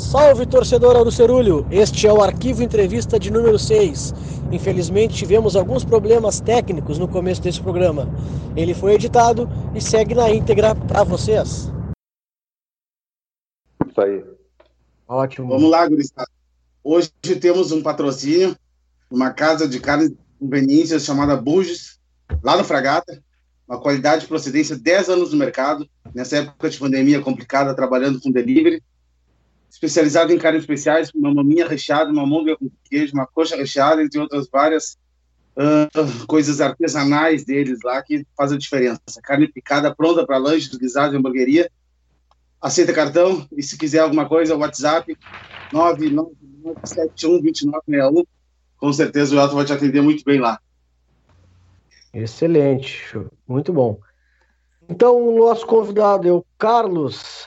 Salve torcedor Arucerulho, este é o Arquivo Entrevista de número 6. Infelizmente tivemos alguns problemas técnicos no começo desse programa. Ele foi editado e segue na íntegra para vocês. Isso aí. Ótimo. Vamos lá, gurizada. Hoje temos um patrocínio, uma casa de carnes conveniências chamada Buges, lá no Fragata. Uma qualidade de procedência 10 anos no mercado. Nessa época de pandemia complicada, trabalhando com delivery especializado em carnes especiais, uma maminha recheada, uma môndega com queijo, uma coxa recheada, entre outras várias uh, coisas artesanais deles lá que fazem a diferença. Carne picada pronta para lanche, guisado hamburgueria. Aceita cartão e se quiser alguma coisa, WhatsApp 999712961. Com certeza o Elton vai te atender muito bem lá. Excelente, muito bom. Então, o nosso convidado é o Carlos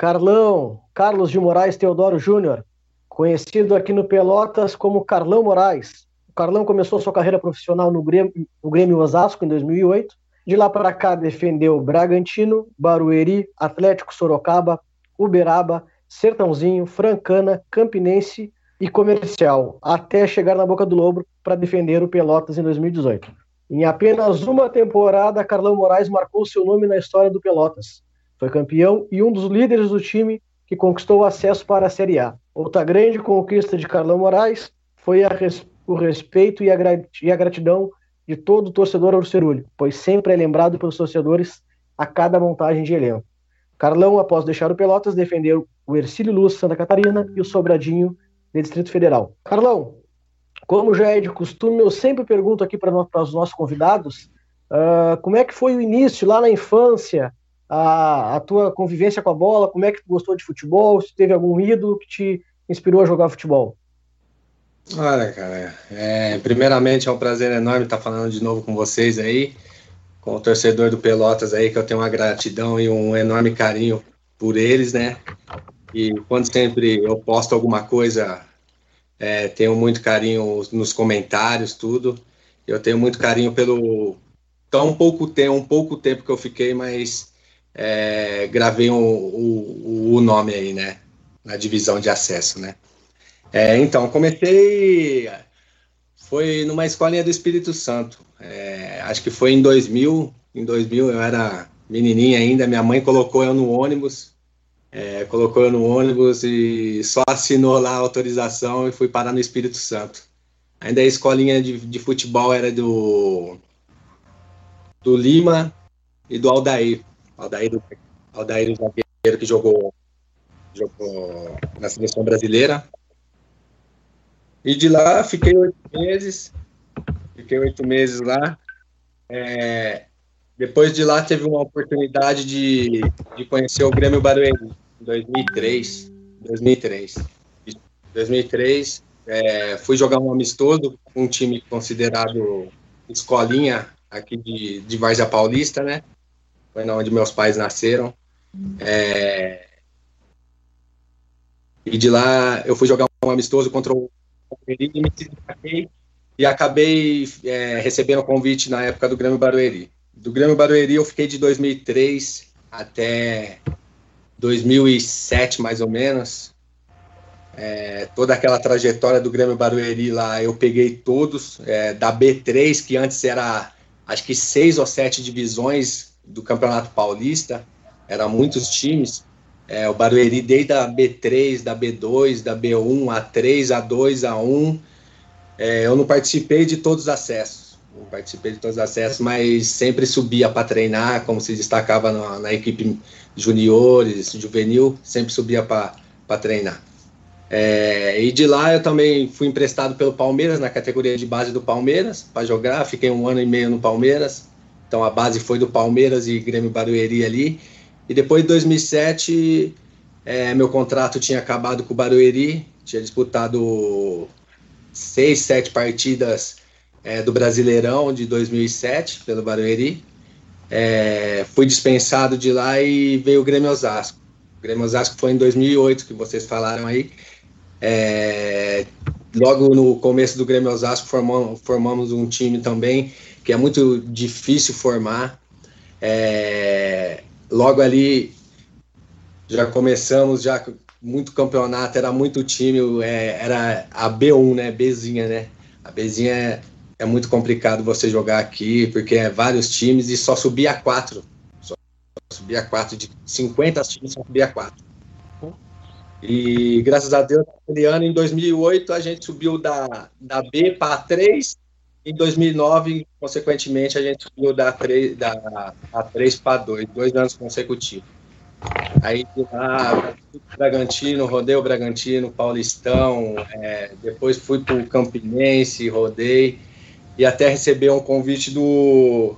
Carlão, Carlos de Moraes Teodoro Júnior, conhecido aqui no Pelotas como Carlão Moraes. O Carlão começou sua carreira profissional no Grêmio, no Grêmio Osasco em 2008. De lá para cá defendeu Bragantino, Barueri, Atlético Sorocaba, Uberaba, Sertãozinho, Francana, Campinense e Comercial, até chegar na Boca do Lobo para defender o Pelotas em 2018. Em apenas uma temporada, Carlão Moraes marcou seu nome na história do Pelotas foi campeão e um dos líderes do time que conquistou acesso para a Série A. Outra grande conquista de Carlão Moraes foi res, o respeito e a, e a, gratidão de todo o torcedor Urcerulho, pois sempre é lembrado pelos torcedores a cada montagem de elenco. Carlão, após deixar o Pelotas, defendeu o Ercílio Luz Santa Catarina e o Sobradinho de Distrito Federal. Carlão, como já é de costume, eu sempre pergunto aqui para os nossos convidados uh, como é que foi o início lá na infância, a, a tua convivência com a bola, como é que tu gostou de futebol, se teve algum ídolo que te inspirou a jogar futebol. Olha, cara, é, primeiramente é um prazer enorme estar falando de novo com vocês aí, com o torcedor do Pelotas aí, que eu tenho uma gratidão e um enorme carinho por eles, né? E quando sempre eu posto alguma coisa, é, tenho muito carinho nos comentários, tudo. Eu tenho muito carinho pelo tão pouco tempo, um pouco tempo que eu fiquei, mas é, gravei o, o, o, nome aí, né? Na divisão de acesso, né? É, então, comecei. Foi numa escolinha do Espírito Santo. É, acho que foi em 2000. Em 2000 eu era menininha ainda. Minha mãe colocou eu no ônibus. É, colocou eu no ônibus e só assinou lá a autorização e fui parar no Espírito Santo. Ainda a escolinha de, de futebol era do, do Lima e do Aldair. Aldair, Aldair o zagueiro que jogou, jogou na seleção brasileira. E de lá fiquei oito meses, fiquei oito meses lá. É, depois de lá teve uma oportunidade de, de conhecer o Grêmio Barueri, em 2003. 2003. 2003, é, fui jogar um amistoso com um time considerado escolinha aqui de, de Várzea Paulista, né? Foi onde meus pais nasceram. É... E de lá eu fui jogar um amistoso contra o Barueri e acabei é, recebendo o convite na época do Grêmio Barueri. Do Grêmio Barueri eu fiquei de 2003 até 2007 mais ou menos. É, toda aquela trajetória do Grêmio Barueri lá eu peguei todos é, da B3 que antes era acho que seis ou sete divisões do Campeonato Paulista, eram muitos times. É, o Barueri desde a B3, da B2, da B1, A3, A2, A1. É, eu não participei de todos os acessos. Não participei de todos os acessos, mas sempre subia para treinar, como se destacava na, na equipe juniores, juvenil, sempre subia para treinar. É, e de lá eu também fui emprestado pelo Palmeiras, na categoria de base do Palmeiras, para jogar. Fiquei um ano e meio no Palmeiras. Então a base foi do Palmeiras e Grêmio Barueri ali. E depois de 2007, é, meu contrato tinha acabado com o Barueri, tinha disputado seis, sete partidas é, do Brasileirão de 2007 pelo Barueri. É, fui dispensado de lá e veio o Grêmio Osasco. O Grêmio Osasco foi em 2008, que vocês falaram aí. É, logo no começo do Grêmio Osasco formamos, formamos um time também que é muito difícil formar. É, logo ali já começamos já muito campeonato, era muito time, é, era a B1, né? Bzinha, né? A Bzinha é, é, muito complicado você jogar aqui, porque é vários times e só subia quatro. Só subia quatro, de 50 times só subia quatro. E graças a Deus, aquele ano, em 2008, a gente subiu da, da B para a 3. Em 2009, consequentemente, a gente subiu da, 3, da A3 para 2, dois anos consecutivos. Aí de lá, Bragantino, o Bragantino, Paulistão, é, depois fui para o Campinense, rodei, e até receber um convite do,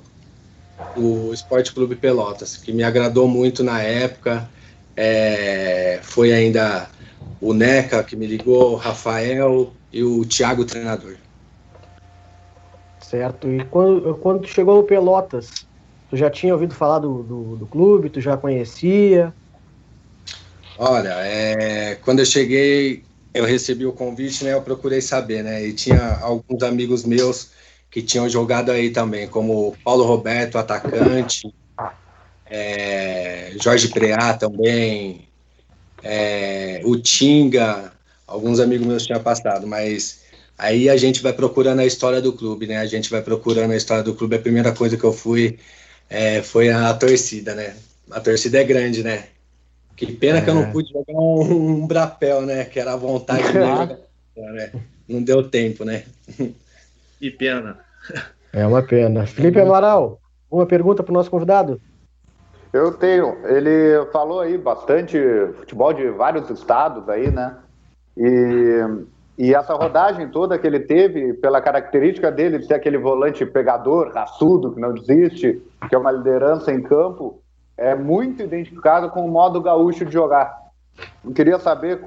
do Esporte Clube Pelotas, que me agradou muito na época. É, foi ainda o Neca que me ligou, o Rafael e o Thiago, treinador. Certo. E quando, quando chegou no Pelotas, tu já tinha ouvido falar do, do, do clube? Tu já conhecia? Olha, é, quando eu cheguei, eu recebi o convite, né? Eu procurei saber, né? E tinha alguns amigos meus que tinham jogado aí também, como Paulo Roberto, atacante, é, Jorge Preá também, é, o Tinga, alguns amigos meus tinham passado, mas aí a gente vai procurando a história do clube, né? A gente vai procurando a história do clube. A primeira coisa que eu fui é, foi a torcida, né? A torcida é grande, né? Que pena é. que eu não é. pude jogar um, um brapel, né? Que era a vontade de jogar, né? Não deu tempo, né? Que pena. É uma pena. Felipe Amaral, uma pergunta para o nosso convidado? Eu tenho. Ele falou aí bastante futebol de vários estados aí, né? E, e essa rodagem toda que ele teve, pela característica dele de ser aquele volante pegador, raçudo, que não desiste, que é uma liderança em campo, é muito identificado com o modo gaúcho de jogar. Eu queria saber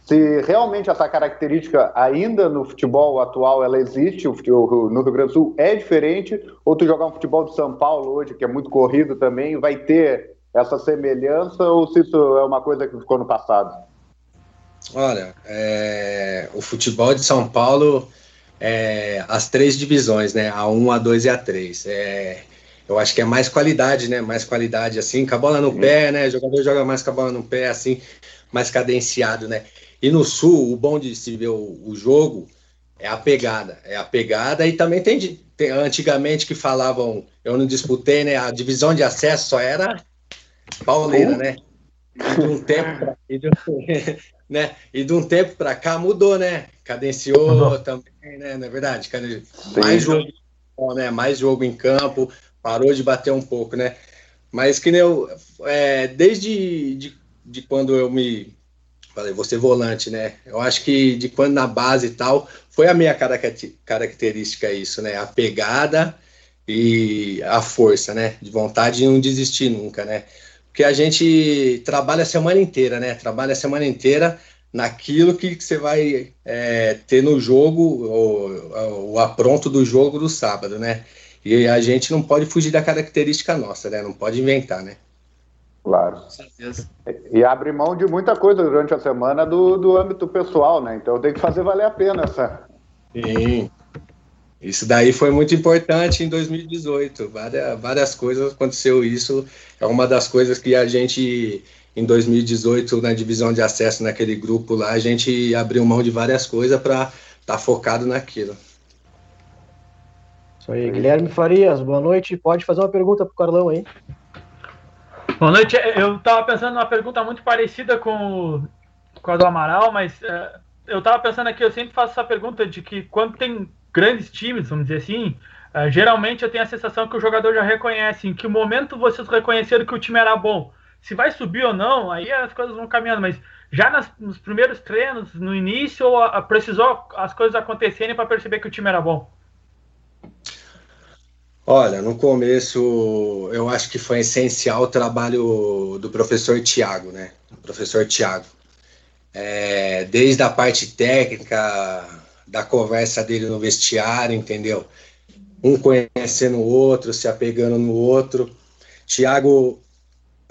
se realmente essa característica ainda no futebol atual ela existe, o futebol no Rio Grande do Sul é diferente, ou tu jogar um futebol de São Paulo hoje, que é muito corrido também, vai ter essa semelhança, ou se isso é uma coisa que ficou no passado? Olha, é, o futebol de São Paulo, é, as três divisões, né? A 1, a 2 e a 3. É, eu acho que é mais qualidade, né? Mais qualidade, assim, com a bola no pé, né? O jogador joga mais com a bola no pé, assim, mais cadenciado, né? E no Sul, o bom de se ver o, o jogo é a pegada. É a pegada e também tem, tem, antigamente que falavam, eu não disputei, né? A divisão de acesso só era pauleira, né? E de um tempo e de, né? E de um tempo para cá mudou, né? Cadenciou mudou. também, né? Não é verdade? Mais jogo, né? Mais jogo em campo, parou de bater um pouco, né? Mas que nem eu, é, desde de, de quando eu me falei, você volante, né? Eu acho que de quando na base e tal, foi a minha característica isso, né? A pegada e a força, né? De vontade de não desistir nunca, né? Porque a gente trabalha a semana inteira, né? Trabalha a semana inteira naquilo que você vai é, ter no jogo, o, o apronto do jogo do sábado, né? E a gente não pode fugir da característica nossa, né? Não pode inventar, né? Claro. E abre mão de muita coisa durante a semana do, do âmbito pessoal, né? Então tem que fazer valer a pena essa. Sim. Isso daí foi muito importante em 2018. Várias, várias coisas aconteceu isso. É uma das coisas que a gente, em 2018, na divisão de acesso naquele grupo lá, a gente abriu mão de várias coisas para estar tá focado naquilo. Isso aí, Guilherme Farias, boa noite. Pode fazer uma pergunta para o Carlão aí. Boa noite. Eu estava pensando numa pergunta muito parecida com, com a do Amaral, mas uh, eu estava pensando aqui, eu sempre faço essa pergunta de que quando tem grandes times, vamos dizer assim, uh, geralmente eu tenho a sensação que o jogador já reconhece em que momento vocês reconheceram que o time era bom. Se vai subir ou não, aí as coisas vão caminhando, mas já nas, nos primeiros treinos, no início, uh, precisou as coisas acontecerem para perceber que o time era bom? Olha, no começo eu acho que foi essencial o trabalho do professor Tiago, né? O professor Tiago. É, desde a parte técnica, da conversa dele no vestiário, entendeu? Um conhecendo o outro, se apegando no outro. Tiago,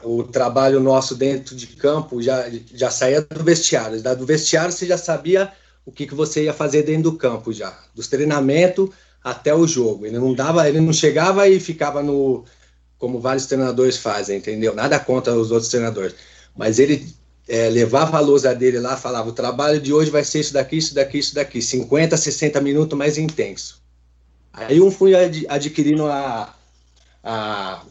o trabalho nosso dentro de campo já, já saía do vestiário. Do vestiário você já sabia o que, que você ia fazer dentro do campo já. Dos treinamentos até o jogo. Ele não dava, ele não chegava e ficava no como vários treinadores fazem, entendeu? Nada contra os outros treinadores, mas ele é, levava a lousa dele lá, falava: o trabalho de hoje vai ser isso daqui, isso daqui, isso daqui, 50, 60 minutos mais intenso. Aí um fui ad, adquirindo a, a,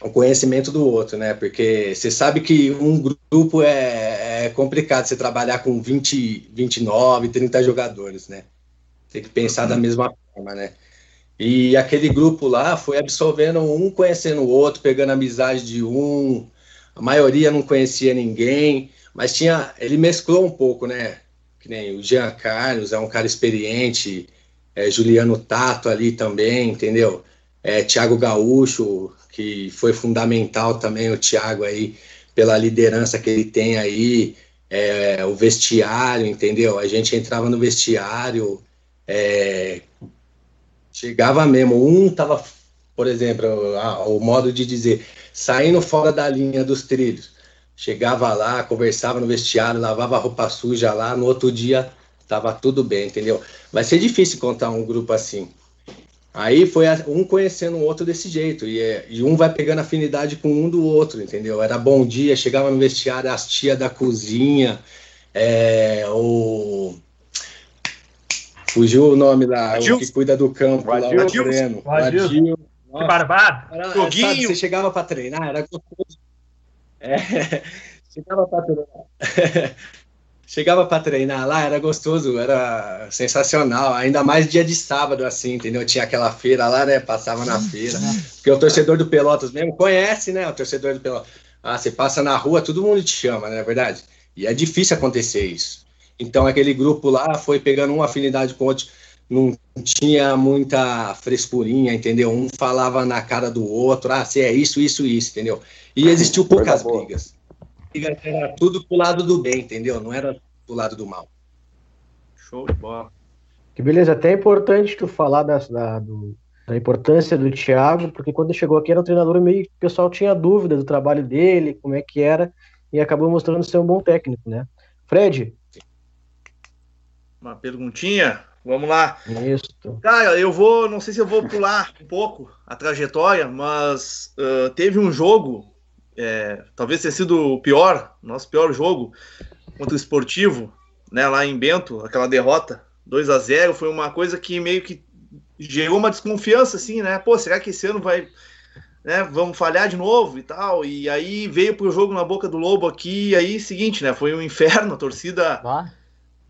o conhecimento do outro, né? Porque você sabe que um grupo é, é complicado você trabalhar com 20, 29, 30 jogadores, né? Tem que pensar da mesma forma, né? E aquele grupo lá foi absorvendo um conhecendo o outro, pegando amizade de um, a maioria não conhecia ninguém, mas tinha, ele mesclou um pouco, né? Que nem o Jean Carlos é um cara experiente, é, Juliano Tato ali também, entendeu? É, Tiago Gaúcho, que foi fundamental também, o Thiago aí, pela liderança que ele tem aí, é, o vestiário, entendeu? A gente entrava no vestiário, é, chegava mesmo, um tava, por exemplo, o modo de dizer, saindo fora da linha dos trilhos. Chegava lá, conversava no vestiário, lavava a roupa suja lá, no outro dia tava tudo bem, entendeu? Vai ser difícil contar um grupo assim. Aí foi um conhecendo o outro desse jeito, e, é, e, um vai pegando afinidade com um do outro, entendeu? Era bom dia, chegava no vestiário, as tia da cozinha, é, o. Fugiu o nome lá, o que cuida do campo, lá, o treino. Adil. Que barbado. Era, sabe, você chegava para treinar, era gostoso. É, chegava para treinar. chegava para treinar lá, era gostoso, era sensacional. Ainda mais dia de sábado, assim, entendeu? Tinha aquela feira lá, né? Passava na feira. Porque o torcedor do Pelotas mesmo conhece, né? O torcedor do Pelotas. Ah, você passa na rua, todo mundo te chama, não é verdade? E é difícil acontecer isso. Então aquele grupo lá foi pegando uma afinidade com outro não tinha muita frescurinha, entendeu? Um falava na cara do outro, ah, você é isso, isso, isso, entendeu? E existiu poucas brigas. Era tudo pro lado do bem, entendeu? Não era pro lado do mal. Show de bola. Que beleza, até é importante tu falar da, da, do, da importância do Thiago, porque quando chegou aqui era um treinador meio que o pessoal tinha dúvida do trabalho dele, como é que era, e acabou mostrando ser um bom técnico, né? Fred? Uma perguntinha. Vamos lá. Isso. Cara, eu vou, não sei se eu vou pular um pouco a trajetória, mas uh, teve um jogo, é, talvez tenha sido o pior, nosso pior jogo contra o Esportivo, né, lá em Bento, aquela derrota 2 a 0 foi uma coisa que meio que gerou uma desconfiança, assim, né? Pô, será que esse ano vai, né, vamos falhar de novo e tal? E aí veio pro jogo na boca do Lobo aqui, e aí, seguinte, né, foi um inferno, a torcida... Ah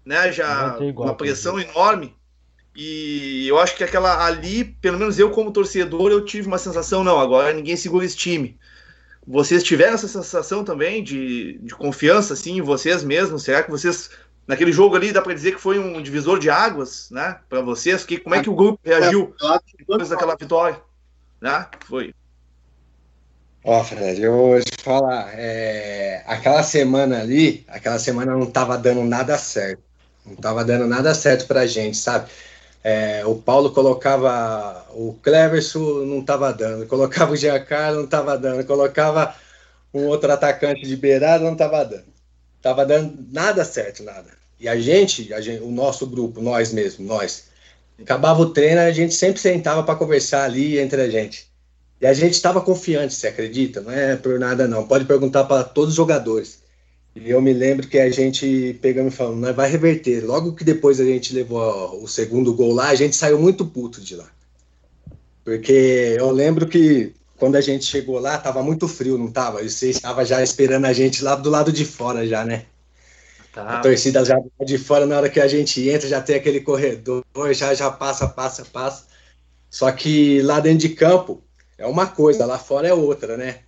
né? Já uma pressão enorme. E eu acho que aquela ali, pelo menos eu como torcedor, eu tive uma sensação, não, agora ninguém segura esse time. Vocês tiveram essa sensação também de, de confiança, assim, em vocês mesmos? Será que vocês, naquele jogo ali, dá para dizer que foi um divisor de águas, né, para vocês? Que, como é que o grupo reagiu depois daquela vitória? Né? Foi. Ó, Fred, eu vou te falar, é, aquela semana ali, aquela semana não tava dando nada certo. Não estava dando nada certo para a gente, sabe? É, o Paulo colocava o Cleverson, não estava dando. Colocava o Giancarlo, não estava dando. Colocava um outro atacante de beirada, não estava dando. Tava dando nada certo, nada. E a gente, a gente, o nosso grupo, nós mesmos, nós, acabava o treino, a gente sempre sentava para conversar ali entre a gente. E a gente estava confiante, você acredita? Não é por nada não. Pode perguntar para todos os jogadores. E eu me lembro que a gente pegando e falando, nós vai reverter. Logo que depois a gente levou o segundo gol lá, a gente saiu muito puto de lá. Porque eu lembro que quando a gente chegou lá, tava muito frio, não tava? E você estava já esperando a gente lá do lado de fora já, né? Tá. A torcida já de fora, na hora que a gente entra, já tem aquele corredor, já, já passa, passa, passa. Só que lá dentro de campo é uma coisa, lá fora é outra, né?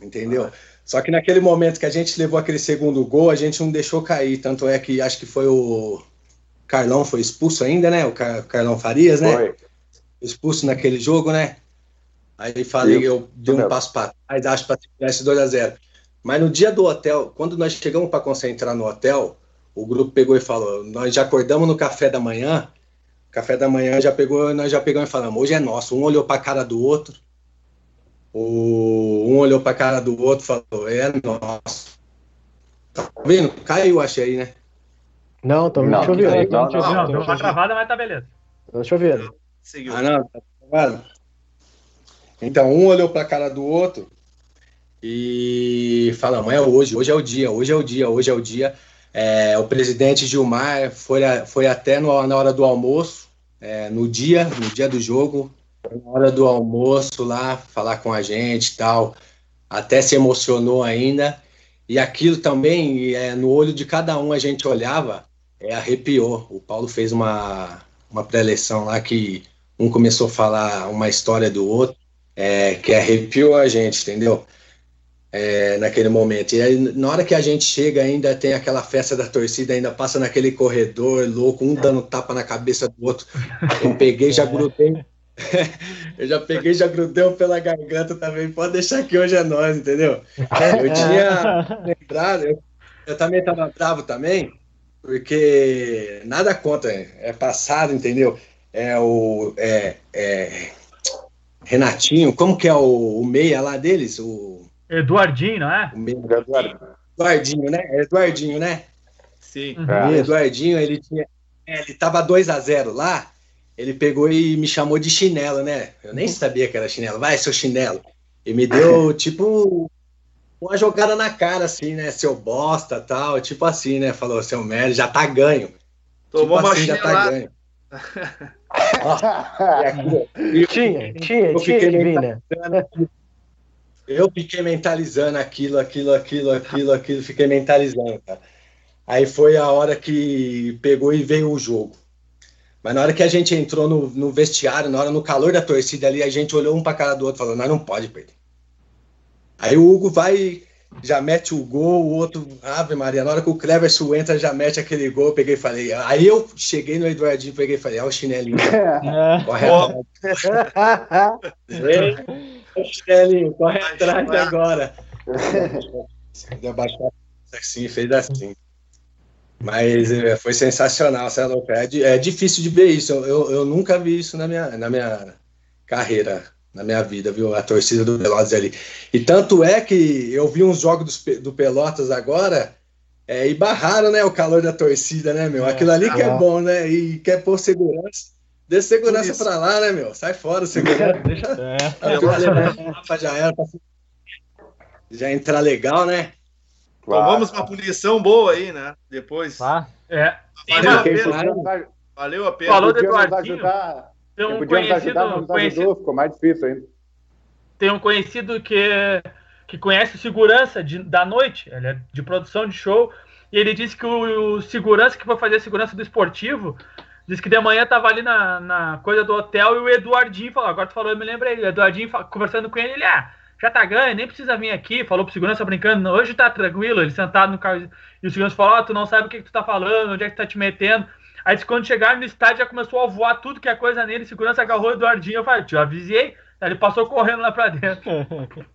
Entendeu? Ah. Só que naquele momento que a gente levou aquele segundo gol, a gente não deixou cair. Tanto é que acho que foi o Carlão foi expulso ainda, né? O Car Carlão Farias, né? Foi. Expulso naquele jogo, né? Aí falei, eu, eu dei um passo para trás, acho para tirar esse 2 a 0 Mas no dia do hotel, quando nós chegamos para concentrar no hotel, o grupo pegou e falou: nós já acordamos no café da manhã. Café da manhã já pegou, nós já pegamos e falamos: hoje é nosso. Um olhou para a cara do outro. O, um olhou para a cara do outro e falou: É nosso. Tá vendo? Caiu, achei, aí, né? Não, tô não, chovendo. Não, não, não, deu uma travada, mas tá beleza. Tô chovendo. Ah, não, tá travado. Então, um olhou para a cara do outro e falamos, é hoje, hoje é o dia, hoje é o dia, hoje é o dia. É, o presidente Gilmar foi, a, foi até no, na hora do almoço, é, no dia, no dia do jogo, na hora do almoço lá, falar com a gente e tal, até se emocionou ainda. E aquilo também, é, no olho de cada um a gente olhava, é, arrepiou. O Paulo fez uma, uma pré-eleição lá que um começou a falar uma história do outro, é, que arrepiou a gente, entendeu? É, naquele momento. E aí, na hora que a gente chega, ainda tem aquela festa da torcida, ainda passa naquele corredor louco, um dando tapa na cabeça do outro. Eu peguei, já grudei. eu já peguei, já grudei pela garganta também. Pode deixar que hoje é nós, entendeu? Eu tinha lembrado, eu, eu também estava bravo também, porque nada contra, é passado, entendeu? É o é, é, Renatinho, como que é o, o meia lá deles? O Eduardinho, não é? Eduardinho, né? Eduardinho, né? Sim. Uhum. Eduardinho, ele tinha. É, ele tava 2 a 0 lá, ele pegou e me chamou de chinelo, né? Eu nem sabia que era chinelo. Vai, seu chinelo. E me deu, tipo, uma jogada na cara, assim, né? Seu bosta tal, tipo assim, né? Falou, seu merda, já tá ganho. Tomou tipo uma assim, já tá ganho. tinha, tinha, tinha né? Eu fiquei mentalizando aquilo, aquilo, aquilo, aquilo, aquilo, fiquei mentalizando, cara. Aí foi a hora que pegou e veio o jogo. Mas na hora que a gente entrou no, no vestiário, na hora no calor da torcida ali, a gente olhou um para cara do outro, falando, nós não pode perder. Aí o Hugo vai, já mete o gol, o outro, Ave Maria, na hora que o Cleverson entra, já mete aquele gol, eu peguei e falei. Aí eu cheguei no Eduardinho, peguei e falei, ó, o chinelinho. É. Corre Elinho, corre atrás agora. Deu assim, fez assim. Mas é, foi sensacional, você é. É, é, difícil de ver isso. Eu, eu nunca vi isso na minha, na minha carreira, na minha vida, viu? A torcida do Pelotas ali. E tanto é que eu vi uns jogos do, do Pelotas agora é, e barraram né, o calor da torcida, né, meu? Aquilo ali que é bom, né? E quer pôr segurança. Dê segurança pra lá, né, meu? Sai fora, segurança. Deixa. É. Já era pra já entrar legal, né? Claro. Então vamos pra punição boa aí, né? Depois. Ah, é. Valeu a pena. Valeu a pena. Falou do Eduardinho. Tem um conhecido, conhecido ficou mais difícil ainda. Tem um conhecido que, que conhece segurança de, da noite, ele é de produção de show, e ele disse que o, o segurança que foi fazer a segurança do esportivo Diz que de manhã tava ali na, na coisa do hotel e o Eduardinho falou, agora tu falou, eu me lembrei, o Eduardinho conversando com ele, ele, ah, já tá ganho, nem precisa vir aqui, falou pro segurança brincando, hoje tá tranquilo, ele sentado no carro, e o segurança falou, ó, oh, tu não sabe o que, que tu tá falando, onde é que tu tá te metendo. Aí quando chegaram no estádio já começou a voar tudo que é coisa nele, segurança agarrou o Eduardinho, eu falei, te avisei, aí ele passou correndo lá pra dentro.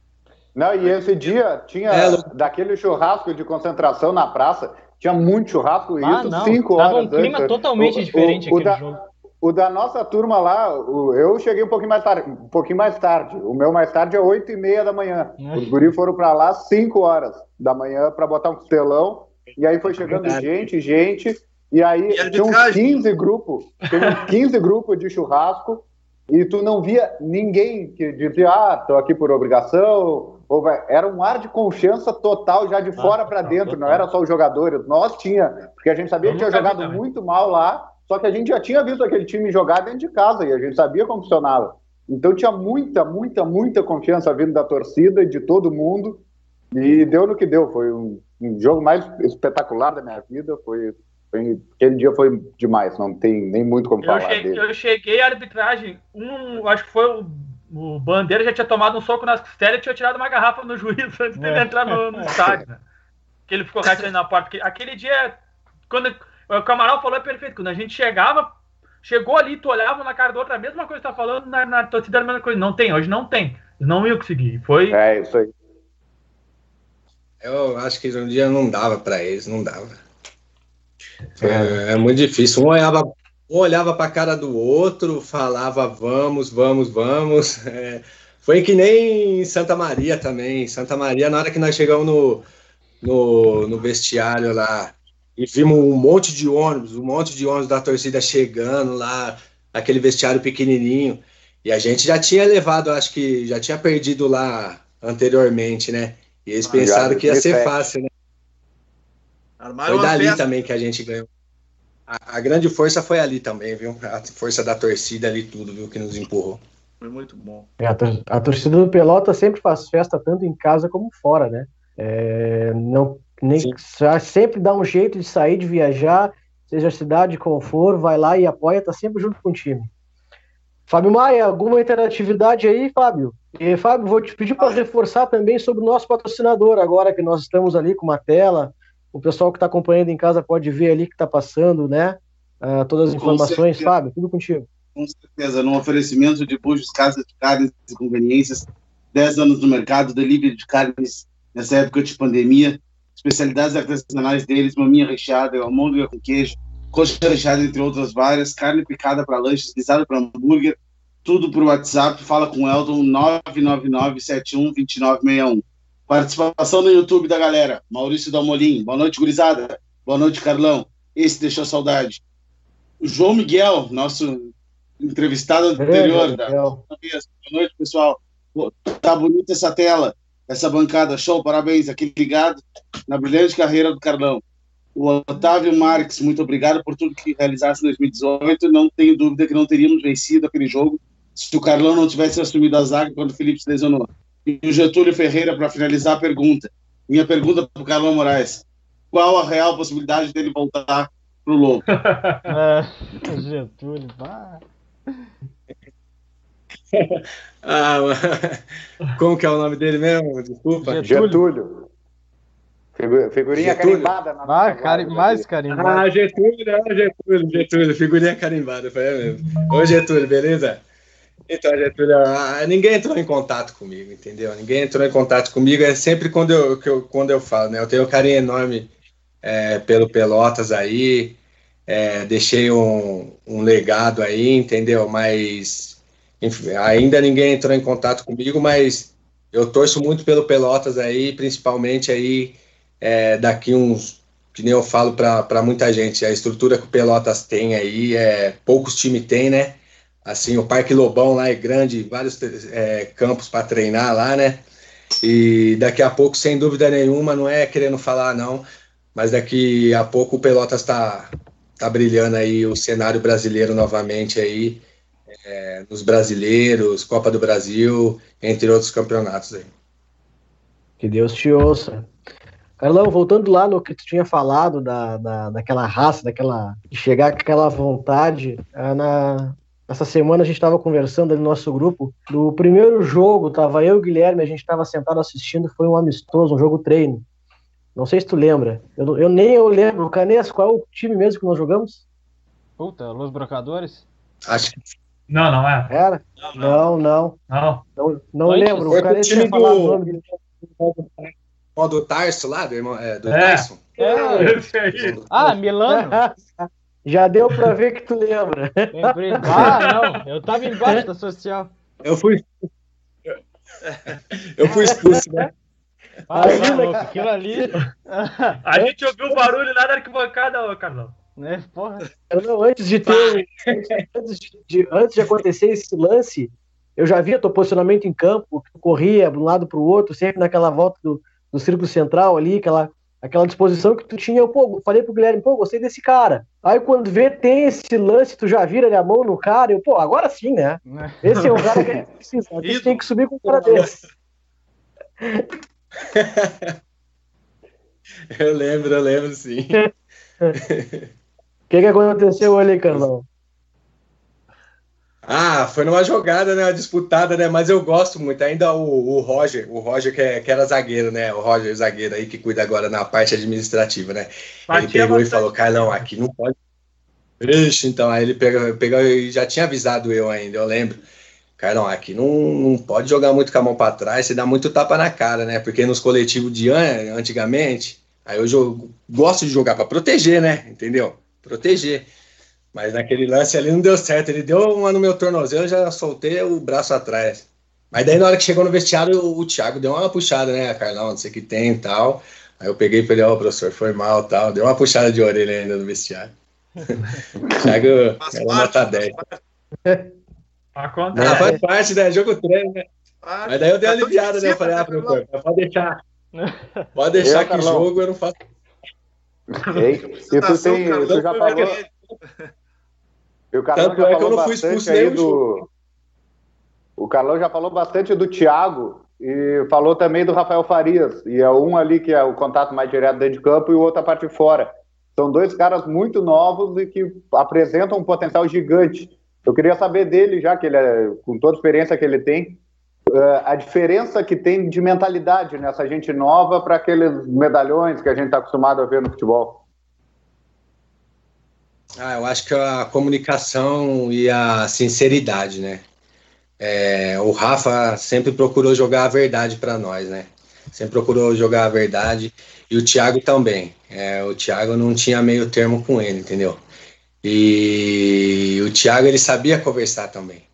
Não, e esse dia tinha é, daquele churrasco de concentração na praça, tinha muito churrasco, ah, isso não. cinco Tava horas. Tava um clima antes. totalmente o, diferente o, o, da, jogo. O da nossa turma lá, eu cheguei um pouquinho mais tarde, um pouquinho mais tarde. O meu mais tarde é oito e meia da manhã. É. Os guris foram para lá cinco horas da manhã para botar um costelão. E aí foi chegando é gente, gente. E aí e tinha uns 15 grupos, tinha uns 15 grupos de churrasco. E tu não via ninguém que dizia, ah, tô aqui por obrigação, era um ar de confiança total já de ah, fora para dentro, não era só os jogadores, nós tinha, porque a gente sabia que tinha jogado muito mal lá, só que a gente já tinha visto aquele time jogar dentro de casa e a gente sabia como funcionava. Então tinha muita, muita, muita confiança vindo da torcida e de todo mundo e deu no que deu. Foi um, um jogo mais espetacular da minha vida. Foi, foi, aquele dia foi demais. Não tem nem muito como falar eu cheguei, dele. Eu cheguei à arbitragem. Um, acho que foi o o Bandeira já tinha tomado um soco nas costelas e tinha tirado uma garrafa no juiz antes dele é. entrar no, no estádio. Né? Que ele ficou rateando na porta. Aquele dia, quando o Camaral falou, é perfeito. Quando a gente chegava, chegou ali, tu olhava na cara do outro, a mesma coisa que tá falando, na, na torcida a mesma coisa. Não tem, hoje não tem. Não iam conseguir. Foi. É, isso aí. Eu acho que um dia não dava para eles, não dava. É, é, muito difícil. Um olhava um olhava para a cara do outro, falava vamos, vamos, vamos. É, foi que nem em Santa Maria também. Santa Maria, na hora que nós chegamos no, no, no vestiário lá e vimos um monte de ônibus, um monte de ônibus da torcida chegando lá, aquele vestiário pequenininho. E a gente já tinha levado, acho que já tinha perdido lá anteriormente, né? E eles pensaram que ia ser fácil, né? Armaram foi dali também que a gente ganhou. A, a, grande força foi ali também, viu? A força da torcida ali, tudo, viu? Que nos empurrou. Foi muito bom. É, a, tor a, torcida do Pelota sempre faz festa tanto em casa como fora, né? É, não, nem, sempre dá um jeito de sair, de viajar, seja a cidade qual for, vai lá e apoia, tá sempre junto com o time. Fábio Maia, alguma interatividade aí, Fábio? E, Fábio, vou te pedir para reforçar também sobre o nosso patrocinador, agora que nós estamos ali com uma tela, o pessoal que está acompanhando em casa pode ver ali que está passando, né? Uh, todas as informações, Fábio, tudo contigo. Com certeza, no oferecimento de Bujos, Casa de Carnes e Conveniências, 10 anos no mercado, delivery de carnes nessa época de pandemia, especialidades artesanais deles, maminha recheada, almôndega com queijo, coxa recheada, entre outras várias, carne picada para lanches, guisada para hambúrguer, tudo por WhatsApp, fala com o Elton, 999712961. Participação no YouTube da galera. Maurício Dalmolin. Boa noite, gurizada. Boa noite, Carlão. Esse deixou saudade. O João Miguel, nosso entrevistado anterior. Da... Boa noite, pessoal. Tá bonita essa tela, essa bancada. Show, parabéns. Aqui ligado na brilhante carreira do Carlão. O Otávio Marques, muito obrigado por tudo que realizasse em 2018. Não tenho dúvida que não teríamos vencido aquele jogo se o Carlão não tivesse assumido a zaga quando o Felipe se lesionou. E o Getúlio Ferreira, para finalizar a pergunta. Minha pergunta para o Carlão Moraes: qual a real possibilidade dele voltar para o Lobo? é, Getúlio, vá. ah, como que é o nome dele mesmo? Desculpa. Getúlio. Figurinha Getúlio. carimbada. Na ah, cari mais carimbada. Ah, Getúlio, é Getúlio, Getúlio. Figurinha carimbada, foi mesmo. Ô, Getúlio, beleza? Então, Getúlio, ah, ninguém entrou em contato comigo, entendeu? Ninguém entrou em contato comigo. É sempre quando eu, que eu, quando eu falo, né? Eu tenho um carinho enorme é, pelo Pelotas aí, é, deixei um, um legado aí, entendeu? Mas enfim, ainda ninguém entrou em contato comigo, mas eu torço muito pelo Pelotas aí, principalmente aí é, daqui uns, que nem eu falo para muita gente, a estrutura que o Pelotas tem aí, é, poucos times têm, né? Assim, o Parque Lobão lá é grande, vários é, campos para treinar lá, né? E daqui a pouco, sem dúvida nenhuma, não é querendo falar não, mas daqui a pouco o Pelotas está tá brilhando aí o cenário brasileiro novamente aí, é, nos brasileiros, Copa do Brasil, entre outros campeonatos aí. Que Deus te ouça. Carlão, voltando lá no que tu tinha falado da, da, daquela raça, daquela de chegar com aquela vontade, é, na, essa semana a gente estava conversando ali no nosso grupo. Do primeiro jogo, tava eu e o Guilherme, a gente estava sentado assistindo, foi um amistoso, um jogo treino. Não sei se tu lembra. Eu, eu nem eu lembro. Canes, qual é o time mesmo que nós jogamos? Puta, Los Brocadores? Acho que. Não, não é. Era? Não, não. Não, não, não lembro. O Canes tinha falado o nome dele. O do Tarso lá, do, irmão, é, do é. Tyson? É, esse aí. Ah, Milano? Já deu pra ver que tu lembra. Lembrei. Ah, não. Eu tava embaixo da social. Eu fui. Eu fui expulso, né? Ah, cara. aquilo ali. A gente ouviu o barulho lá da arquibancada, Carlão. Né, porra. Não, antes de ter. antes, de, antes de acontecer esse lance, eu já via teu posicionamento em campo, que tu corria de um lado pro outro, sempre naquela volta do, do círculo central ali, aquela, aquela disposição que tu tinha, eu, pô, falei pro Guilherme, pô, gostei desse cara. Aí quando vê, tem esse lance, tu já vira a mão no cara, eu, pô, agora sim, né? Esse é o cara que a gente precisa, a gente tem que subir com um cara desse. eu lembro, eu lembro sim. O que, que aconteceu ali, Carlão? Ah, foi numa jogada, né? Uma disputada, né? Mas eu gosto muito. Ainda o, o Roger, o Roger que, é, que, era zagueiro, né? O Roger, zagueiro aí, que cuida agora na parte administrativa, né? Ele pegou e falou, Carlão, aqui não pode. Ixi, então, aí ele pegou, pegou e já tinha avisado eu ainda, eu lembro. Carlão, aqui não, não pode jogar muito com a mão para trás, você dá muito tapa na cara, né? Porque nos coletivos de antigamente, aí eu jogo, gosto de jogar para proteger, né? Entendeu? Proteger. Mas naquele lance ali não deu certo. Ele deu uma no meu tornozelo, eu já soltei o braço atrás. Mas daí na hora que chegou no vestiário, o, o Thiago deu uma puxada, né, Carlão? Não sei o que tem e tal. Aí eu peguei pra ele, ó, oh, professor, foi mal tal. Deu uma puxada de orelha ainda no vestiário. Thiago era nota 10. Acontece. Não, faz parte, né? Jogo treino, né? Mas daí eu dei uma aliviada, né? Eu falei, ah, professor, pode deixar. Pode deixar eu, que Carlão. jogo eu não faço. E tu, tem, tu já falou. E o Carlão Tanto já é que eu não fui expulso nem do... O Carlão já falou bastante do Thiago e falou também do Rafael Farias. E é um ali que é o contato mais direto dentro de campo e o outro a parte de fora. São dois caras muito novos e que apresentam um potencial gigante. Eu queria saber dele, já que ele é, com toda a experiência que ele tem, uh, a diferença que tem de mentalidade nessa gente nova para aqueles medalhões que a gente está acostumado a ver no futebol. Ah, eu acho que a comunicação e a sinceridade, né? É, o Rafa sempre procurou jogar a verdade para nós, né? Sempre procurou jogar a verdade e o Thiago também. É, o Thiago não tinha meio termo com ele, entendeu? E o Thiago ele sabia conversar também.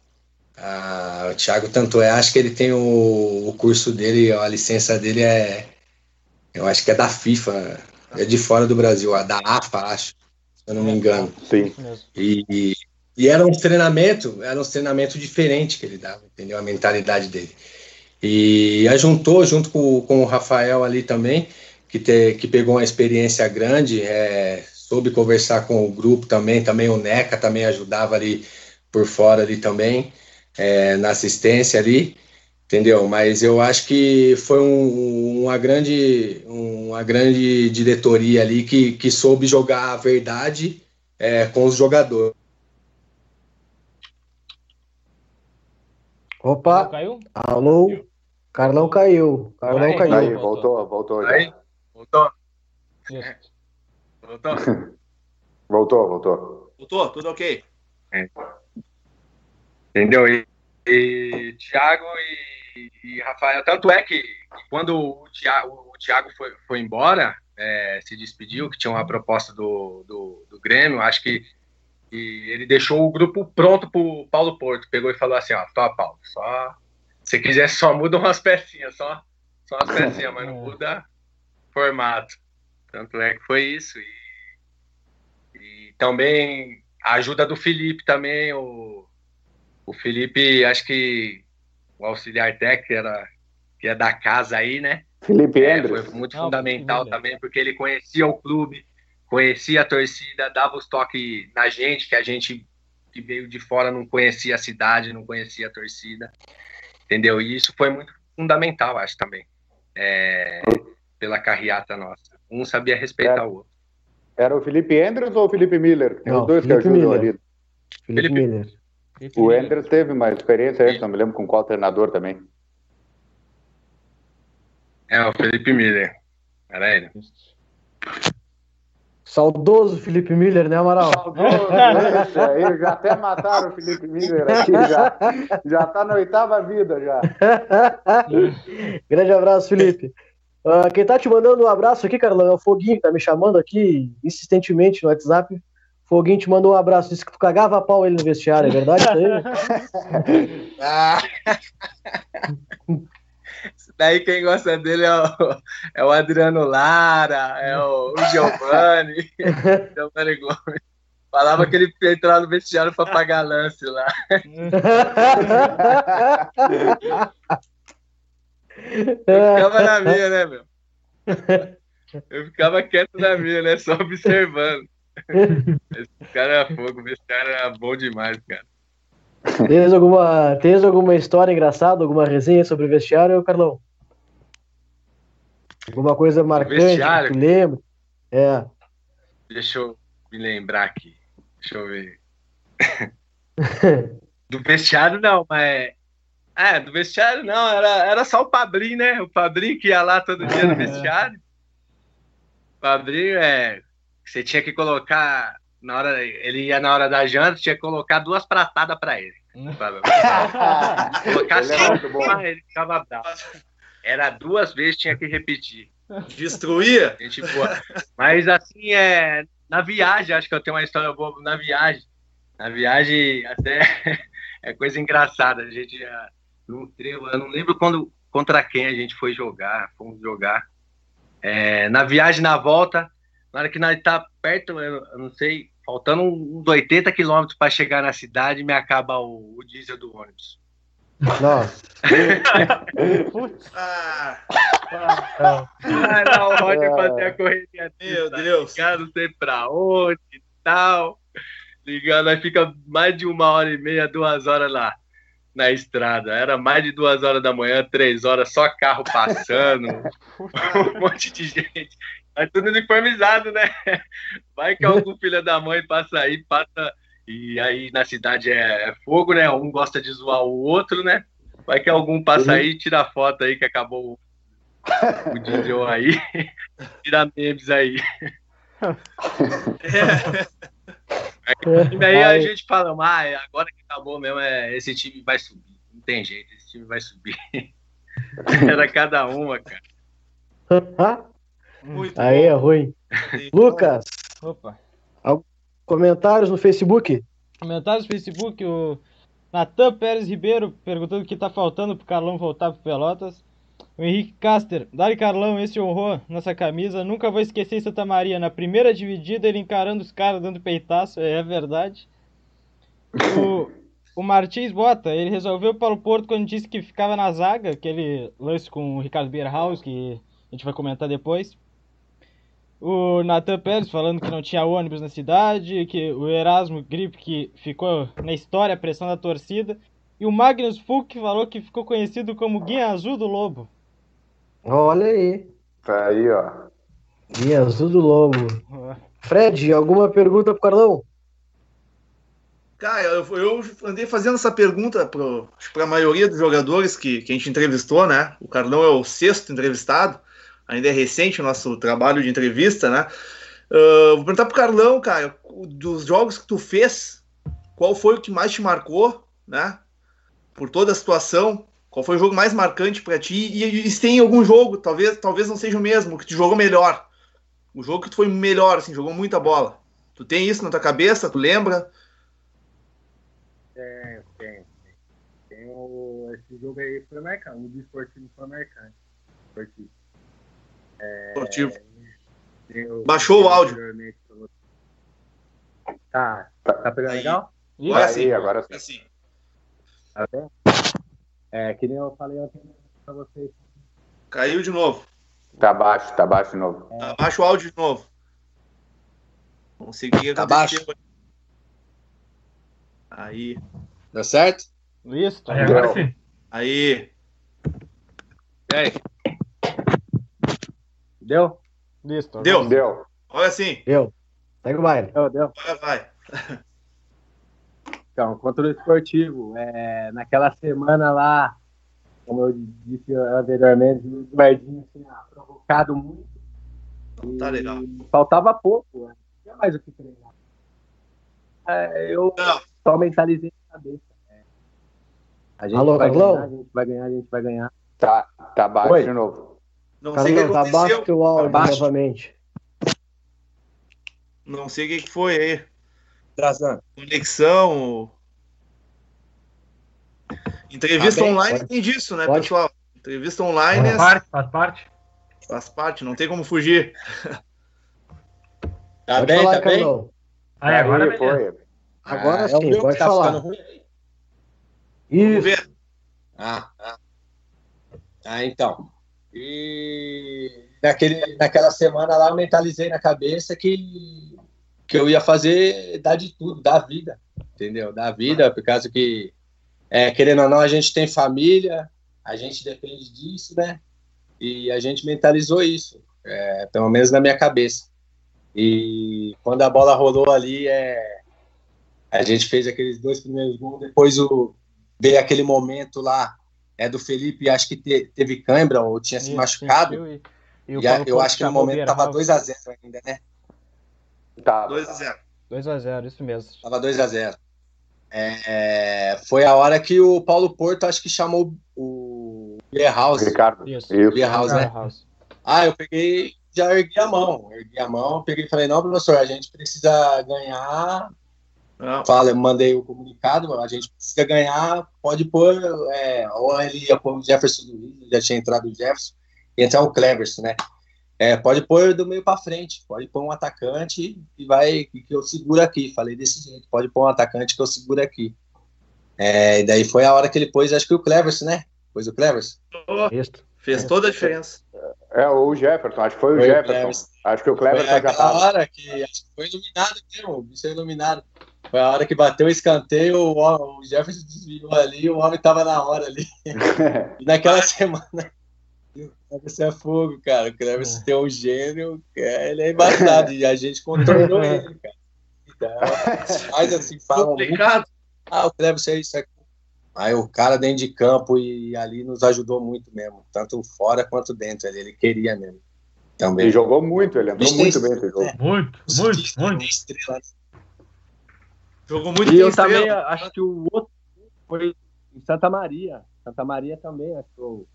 Ah, o Thiago tanto é, acho que ele tem o, o curso dele, a licença dele é, eu acho que é da FIFA, é de fora do Brasil, a da AFA, acho eu não me engano. Sim. E, e era um treinamento, era um treinamento diferente que ele dava, entendeu? A mentalidade dele. E ajuntou junto com, com o Rafael ali também, que, te, que pegou uma experiência grande, é, soube conversar com o grupo também, também o NECA também ajudava ali por fora ali também, é, na assistência ali entendeu? Mas eu acho que foi um, uma, grande, uma grande diretoria ali que, que soube jogar a verdade é, com os jogadores. Opa! Caiu? Alô? Carlão caiu. Carlão Aí, caiu. Aí, voltou, voltou. Aí, voltou. Voltou. voltou, voltou. Voltou, tudo ok. É. Entendeu? E, e Thiago e e, Rafael, tanto é que quando o Thiago, o Thiago foi, foi embora, é, se despediu, que tinha uma proposta do, do, do Grêmio, acho que ele deixou o grupo pronto para o Paulo Porto. Pegou e falou assim: ó, só Paulo, só. Se quiser, só muda umas pecinhas, só, só as pecinhas, mas não muda formato. Tanto é que foi isso. E, e também a ajuda do Felipe também. O, o Felipe, acho que o auxiliar técnico, que, era, que é da casa aí, né? Felipe é, Foi muito fundamental também, porque ele conhecia o clube, conhecia a torcida, dava os toques na gente, que a gente que veio de fora não conhecia a cidade, não conhecia a torcida, entendeu? E isso foi muito fundamental, acho também, é, pela carreata nossa. Um sabia respeitar era, o outro. Era o Felipe Andrews ou o Felipe Miller? Não, os dois Felipe que ajudam ali. Felipe, Felipe Miller. O Enders teve uma experiência essa, não me lembro com qual treinador também. É, o Felipe Miller. Era ele. Saudoso Felipe Miller, né, Amaral? Saudoso, aí, já até mataram o Felipe Miller aqui, já, já tá na oitava vida, já. Grande abraço, Felipe. Uh, quem tá te mandando um abraço aqui, Carlão, é o Foguinho, que tá me chamando aqui insistentemente no WhatsApp. Foguinho te mandou um abraço, disse que tu cagava a pau ele no vestiário, é verdade isso aí? ah. Daí quem gosta dele é o, é o Adriano Lara, é o, o Giovanni, Giovanni Gomes. Falava que ele entrava no vestiário para pagar lance lá. Eu ficava na minha, né, meu? Eu ficava quieto na minha, né? Só observando. Esse cara é fogo, esse cara é bom demais, cara. Tens alguma, tens alguma história engraçada, alguma resenha sobre o vestiário, Carlão? Alguma coisa marcante vestiário? que lembra? É. Deixa eu me lembrar aqui. Deixa eu ver. do vestiário não, mas. É, do vestiário não, era, era só o Padrinho, né? O Padrinho que ia lá todo dia no vestiário. O Padrinho é você tinha que colocar na hora ele ia na hora da janta, tinha que colocar duas pratadas para ele. colocar ele, é ele ficava bravo. Era duas vezes tinha que repetir. Destruía? Gente boa. Mas assim é na viagem, acho que eu tenho uma história boa na viagem. Na viagem até é coisa engraçada. A gente no trevo, eu não lembro quando contra quem a gente foi jogar, fomos jogar. É, na viagem na volta, na hora que nós tá perto, eu não sei, faltando uns 80 quilômetros para chegar na cidade, me acaba o, o, diesel do ônibus. Nossa. Ah. Ah, não, o Roger é. fazer a correria Meu Deus. Ligar, não sei pra onde e tal. Ligando, aí fica mais de uma hora e meia, duas horas lá na estrada. Era mais de duas horas da manhã, três horas, só carro passando, um monte de gente. Mas tudo uniformizado, né? Vai que algum filho da mãe passa aí, passa. E aí na cidade é, é fogo, né? Um gosta de zoar o outro, né? Vai que algum passa aí e tira foto aí que acabou o DJ aí. tira memes aí. É. E aí a gente fala, ah, agora que acabou mesmo, é, esse time vai subir. Não tem jeito, esse time vai subir. Era cada uma, cara. Muito aí bom. é ruim. Lucas, Opa. comentários no Facebook? Comentários no Facebook, o Natan Pérez Ribeiro perguntando o que tá faltando pro Carlão voltar pro Pelotas. O Henrique Caster, Dari Carlão, esse honrou nossa camisa. Nunca vou esquecer Santa Maria. Na primeira dividida, ele encarando os caras, dando peitaço, é verdade. O, o Martins Bota, ele resolveu para o Porto quando disse que ficava na zaga, aquele lance com o Ricardo Bierhaus, que a gente vai comentar depois. O Nathan Pérez falando que não tinha ônibus na cidade, que o Erasmo Grip que ficou na história a pressão da torcida. E o Magnus Fuch falou que ficou conhecido como Guia Azul do Lobo. Olha aí. Tá aí, ó. Guia Azul do Lobo. Fred, alguma pergunta pro Carlão? Cara, eu, eu andei fazendo essa pergunta para a maioria dos jogadores que, que a gente entrevistou, né? O Carlão é o sexto entrevistado ainda é recente o nosso trabalho de entrevista, né? Uh, vou perguntar pro Carlão, cara, dos jogos que tu fez, qual foi o que mais te marcou, né? Por toda a situação, qual foi o jogo mais marcante para ti? E, e, se tem algum jogo, talvez, talvez não seja o mesmo, que tu jogou melhor. O jogo que tu foi melhor, assim, jogou muita bola. Tu tem isso na tua cabeça? Tu lembra? Tem, tem. tem. o... Esse jogo aí foi marcante. O desportivo foi marcante. Esportivo. Esportivo. Baixou o áudio. Tá, tá pegando aí. legal? Agora sim, agora sim. sim. Tá bem? É, que nem eu falei ontem pra vocês. Caiu de novo. Tá baixo, tá baixo de novo. É. Tá baixo o áudio de novo. Vamos seguir. Tá baixo. Aí. Deu certo? Isso, tá agora sim. Aí. E aí? Deu? Listo. Deu. Deu. Olha assim. Deu. Segue o baile. Deu, deu. Agora vai. Então, contra o esportivo, é, naquela semana lá, como eu disse anteriormente, o Eduardinho tinha provocado muito. Tá legal. Faltava pouco, né? não tinha mais o que treinar. É, eu não. só mentalizei na cabeça. Né? A gente Alô, vai Carlão? ganhar, a gente vai ganhar, a gente vai ganhar. Tá, tá baixo Oi. de novo. Não Carlão, sei o que tá aconteceu. baixo teu áudio Tá baixo. novamente. Não sei o que foi aí. Trazando. Conexão. Entrevista Tá bem, online pode- tem disso, né, pode. pessoal? Entrevista online Faz é- parte, faz parte. faz parte, não tem como fugir. Tá pode bem, falar, tá bem? Carlão. Aí, agora foi. Agora Ah, é sim, pode tá falar. ficando aí. Vamos Isso. ver. Ah, ah. Ah, então. E naquele, naquela semana lá eu mentalizei na cabeça que, que eu ia fazer, dar de tudo, dar vida, entendeu? Dar vida, por causa que, é, querendo ou não, a gente tem família, a gente depende disso, né? E a gente mentalizou isso, é, pelo menos na minha cabeça. E quando a bola rolou ali, é, a gente fez aqueles dois primeiros gols, depois o, veio aquele momento lá é do Felipe, acho que te- teve cãibra ou tinha se Isso, machucado. sentiu E, e o E a- eu acho que no momento tava Bierhaus. 2x0 ainda, né? Tá. 2x0. 2x0, isso mesmo. Tava 2x0. É, foi a hora que o Paulo Porto, acho que chamou o Bierhaus. Ricardo. Isso. Isso. Bierhaus, né? Bierhaus. Ah, eu peguei, já ergui a mão. Ergui a mão, peguei e falei, não, professor, a gente precisa ganhar. Não. Fala, eu mandei o comunicado, a gente precisa ganhar, pode pôr, é, ou ele ia pôr o Jefferson Luiz, já tinha entrado o Jefferson, e entrar o Cleverson, né? É, pode pôr do meio para frente, pode pôr um atacante e vai, que eu seguro aqui. Falei desse jeito, pode pôr um atacante que eu seguro aqui. É, e daí foi a hora que ele pôs, acho que o Clevers, né? Pôs o Clevers. Oh, fez toda a diferença. É, o Jefferson, acho que foi o foi Jefferson. O acho que o Cleverson já tava. hora que acho que foi iluminado mesmo, o bicho é iluminado. Foi a hora que bateu o escanteio, o, o Jefferson desviou ali, o homem tava na hora ali. e naquela semana. Você é fogo, cara. O Cleverson é. tem um gênio, ele é embaçado, e a gente contornou ele, cara. Então, mas assim, fala. Complicado. Ah, o Cleverson é isso aqui. Aí o cara dentro de campo e ali nos ajudou muito mesmo, tanto fora quanto dentro. Ele, ele queria mesmo. Também. Ele jogou muito, ele entrou muito bem esse jogo. É. Muito, muito, muito. Estrela. Jogou muito E eu estrela. também acho que o outro foi em Santa Maria. Santa Maria também achou.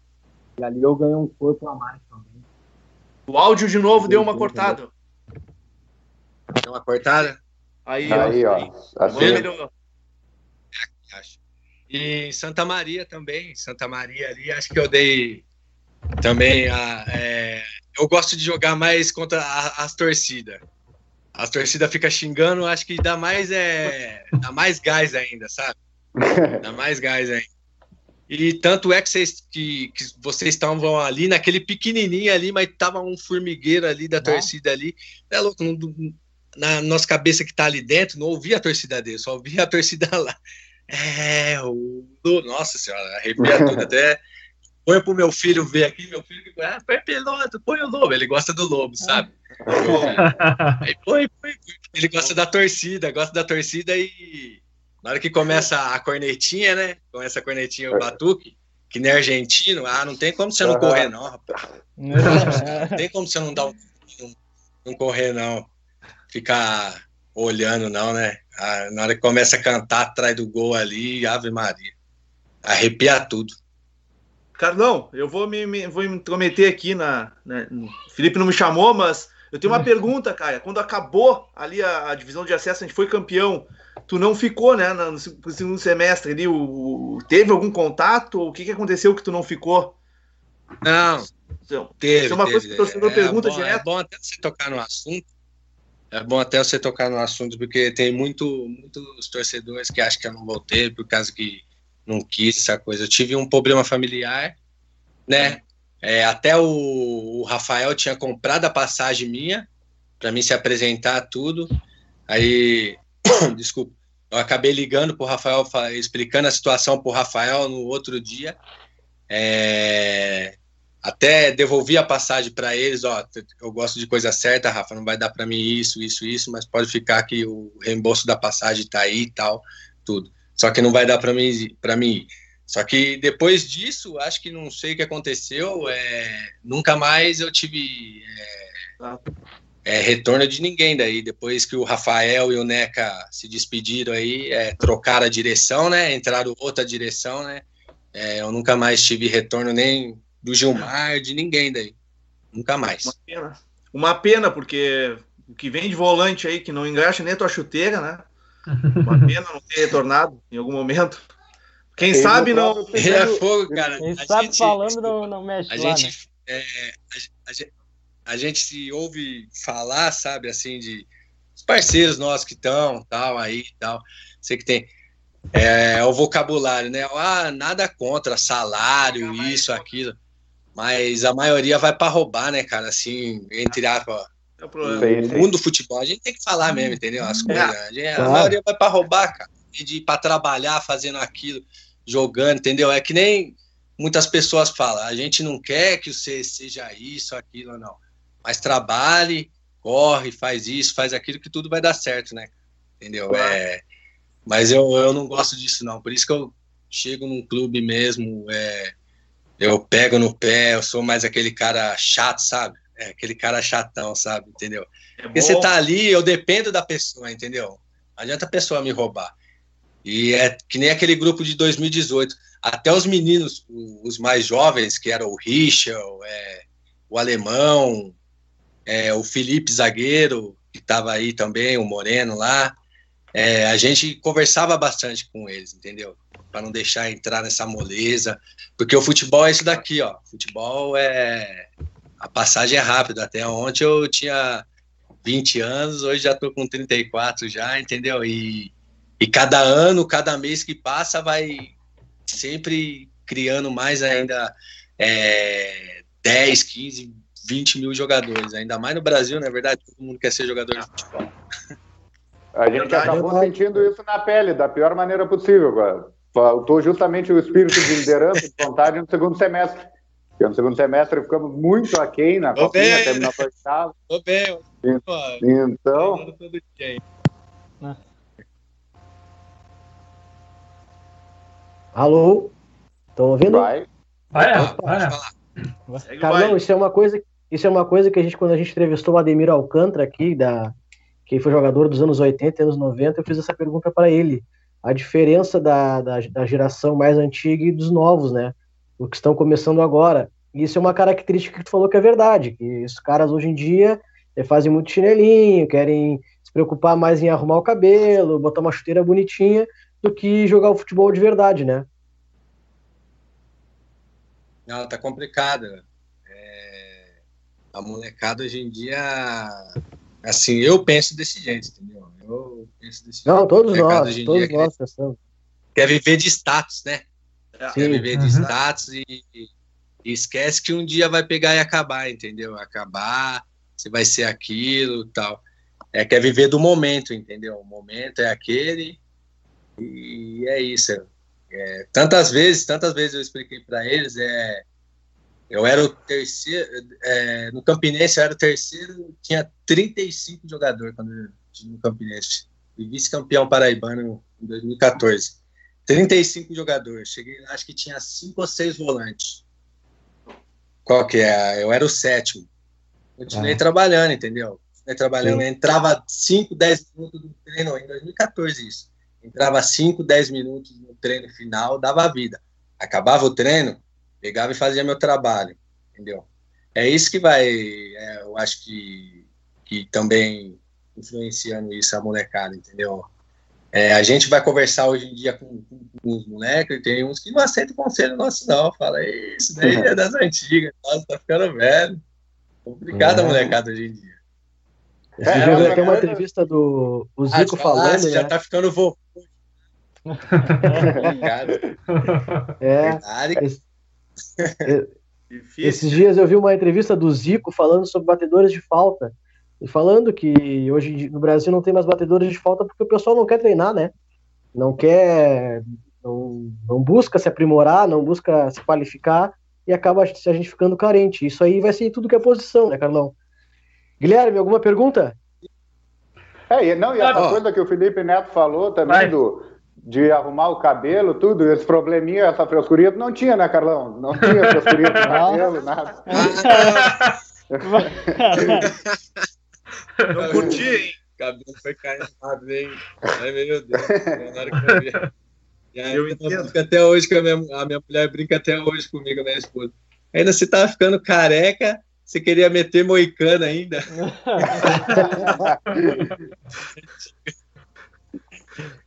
E ali eu ganhei um corpo a mais também. O áudio de novo deu uma cortada. Deu uma cortada? Aí, aí ó. ó. Assim. Melhorou. E Santa Maria também, Santa Maria ali, acho que eu dei também a. É, eu gosto de jogar mais contra a, as torcidas. As torcidas ficam xingando, acho que dá mais é, dá mais gás ainda, sabe? Dá mais gás ainda. E tanto é que vocês, que, que vocês estavam ali naquele pequenininho ali, mas tava um formigueiro ali da torcida ali. É louco, não, na nossa cabeça que tá ali dentro, não ouvia a torcida dele, só ouvia a torcida lá. É, o. Nossa senhora, arrepia tudo até. Põe pro meu filho ver aqui, meu filho que ah, põe piloto, põe o lobo, ele gosta do lobo, sabe? Aí põe, põe, ele gosta da torcida, gosta da torcida e na hora que começa a cornetinha, né? Começa a cornetinha o batuque, que nem argentino, ah, não tem como você não correr, não, rapaz. Não tem como você não dar um. Não, não correr, não. Ficar olhando, não, né? Ah, na hora que começa a cantar atrás do gol ali, Ave Maria. Arrepia tudo. Carlão, eu vou me, me vou me intrometer aqui na, na, O Felipe não me chamou, mas eu tenho uma pergunta, cara. Quando acabou ali a, a, divisão de acesso, a gente foi campeão. Tu não ficou, né, no, no segundo semestre ali? O, teve algum contato? O que, que aconteceu que tu não ficou? Não. Então, teve. Isso é uma teve, coisa que o torcedor é, pergunta é bom, direto. É bom até você tocar no assunto, é bom até você tocar no assunto, porque tem muito, muitos torcedores que acham que eu não voltei por causa que não quis essa coisa. Eu tive um problema familiar, né? É, até o, o, Rafael tinha comprado a passagem minha para mim se apresentar tudo. Aí, desculpa, eu acabei ligando para o Rafael, explicando a situação para o Rafael no outro dia. É, até devolvi a passagem para eles, ó, eu gosto de coisa certa, Rafa, não vai dar para mim isso, isso, isso, mas pode ficar que o reembolso da passagem está aí e tal, tudo. Só que não vai dar para mim, para mim. Só que depois disso, acho que não sei o que aconteceu, é, nunca mais eu tive é, é, retorno de ninguém daí. Depois que o Rafael e o Neca se despediram aí, é, trocaram a direção, né? Entraram outra direção, né? É, eu nunca mais tive retorno nem do Gilmar, de ninguém daí. Nunca mais. Uma pena. Uma pena, porque o que vem de volante aí, que não engraxa nem a tua chuteira, né? Uma pena não ter retornado em algum momento. Quem Ele sabe não. Ele é fogo, cara. Quem a sabe gente, falando não, não mexe a lá, gente, né? é, a, a, gente, a gente se ouve falar, sabe, assim, de os parceiros nossos que estão, tal, aí, tal. Sei que tem é, o vocabulário, né? Ah, nada contra salário, isso, aquilo mas a maioria vai para roubar, né, cara? Assim, entre aspas. É o mundo do futebol, a gente tem que falar mesmo, entendeu? As coisas. A, gente, a maioria vai para roubar, cara. De ir para trabalhar fazendo aquilo, jogando, entendeu? É que nem muitas pessoas falam, a gente não quer que você seja isso, aquilo, não. Mas trabalhe, corre, faz isso, faz aquilo, que tudo vai dar certo, né? Entendeu? É, mas eu, eu não gosto disso, não. Por isso que eu chego num clube mesmo, é, eu pego no pé, eu sou mais aquele cara chato, sabe? É aquele cara chatão, sabe? Entendeu? É Porque você tá ali, eu dependo da pessoa, entendeu? Não adianta a pessoa me roubar. E é que nem aquele grupo de 2018. Até os meninos, os mais jovens, que eram o Richard, é, o Alemão, é, o Felipe Zagueiro, que estava aí também, o Moreno lá, é, a gente conversava bastante com eles, entendeu? Para não deixar entrar nessa moleza, porque o futebol é isso daqui, ó. Futebol é a passagem é rápida. Até ontem eu tinha 20 anos, hoje já tô com 34 já, entendeu? E e cada ano, cada mês que passa, vai sempre criando mais ainda é, 10, 15, 20 mil jogadores. Ainda mais no Brasil, não é verdade? Todo mundo quer ser jogador de futebol. A gente verdade, acabou verdade. sentindo isso na pele, da pior maneira possível. Agora. Faltou justamente o espírito de liderança, de vontade no segundo semestre. Porque no segundo semestre ficamos muito aquém na copinha, terminamos a oitava. Tô bem. Então... Alô? Estão ouvindo? Vai. Vai, vai. vai. Carlão, isso é uma coisa, isso é uma coisa que a gente quando a gente entrevistou o Ademir Alcântara aqui da que foi jogador dos anos 80 e anos 90, eu fiz essa pergunta para ele. A diferença da, da, da, geração mais antiga e dos novos, né? O que estão começando agora. E isso é uma característica que tu falou que é verdade, que os caras hoje em dia eh, fazem muito chinelinho, querem se preocupar mais em arrumar o cabelo, botar uma chuteira bonitinha, do que jogar o futebol de verdade, né? Não, tá complicado. É... A molecada hoje em dia, assim, eu penso desse jeito, entendeu? Eu penso desse Não, jeito. todos nós, todos nós quer, pensamos. Quer viver de status, né? Sim. Quer viver de uhum. status e, e esquece que um dia vai pegar e acabar, entendeu? Acabar, você vai ser aquilo tal. É, quer viver do momento, entendeu? O momento é aquele e é isso. É, tantas vezes, tantas vezes eu expliquei para eles, é, eu era o terceiro, é, no Campinense eu era o terceiro, tinha 35 jogadores quando eu no Campinense, e vice-campeão paraibano em 2014. 35 jogadores, cheguei acho que tinha cinco ou seis volantes. Qual que é? Eu era o sétimo. Continuei ah. trabalhando, entendeu? Continuei trabalhando, entrava 5, 10 minutos do treino em 2014 isso entrava 5, 10 minutos no treino final, dava vida. Acabava o treino, pegava e fazia meu trabalho, entendeu? É isso que vai, é, eu acho que, que também influenciando isso a molecada, entendeu? É, a gente vai conversar hoje em dia com, com, com, os moleques, e tem uns que não aceitam conselho nosso, não. Fala, isso daí é das antigas, nossa, tá ficando velho. Complicado é. a molecada hoje em dia. Esse é, dia tem uma entrevista do o ah, Zico ah, falando. Né? Já tá ficando vovô. é. Esse, esses dias eu vi uma entrevista do Zico falando sobre batedores de falta. E falando que hoje no Brasil não tem mais batedores de falta porque o pessoal não quer treinar, né? Não quer. Não, não busca se aprimorar, não busca se qualificar e acaba a gente ficando carente. Isso aí vai ser tudo que é posição, né, Carlão? Guilherme, alguma pergunta? É, e, não, e essa coisa que o Felipe Neto falou também do, de arrumar o cabelo, tudo, esse probleminha, essa frescurinha, não tinha, né, Carlão? Não tinha frescurinha no cabelo, nada. não curti, hein? O cabelo foi caindo rápido, hein? Ai, meu Deus. Na hora que eu vi. E aí, eu entendo. até hoje, que a minha, a minha mulher brinca até hoje comigo, minha esposa. Ainda você tava ficando careca, você queria meter moicano ainda?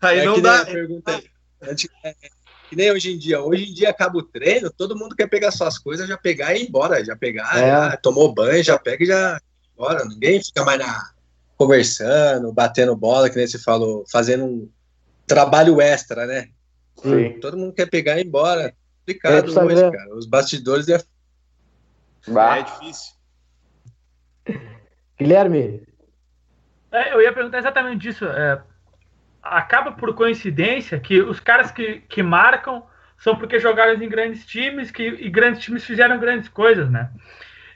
Aí é não dá. Pergunta, é, que nem hoje em dia. Hoje em dia acaba o treino, todo mundo quer pegar suas coisas, já pegar e ir embora. Já pegar, é. já tomou banho, já pega e já embora. Ninguém fica mais na, conversando, batendo bola, que nem você falou, fazendo um trabalho extra, né? Sim. Todo mundo quer pegar e ir embora. É complicado é, hoje, cara. Os bastidores é Bah. É difícil. Guilherme. É, eu ia perguntar exatamente disso. É, acaba por coincidência que os caras que, que marcam são porque jogaram em grandes times que, e grandes times fizeram grandes coisas, né?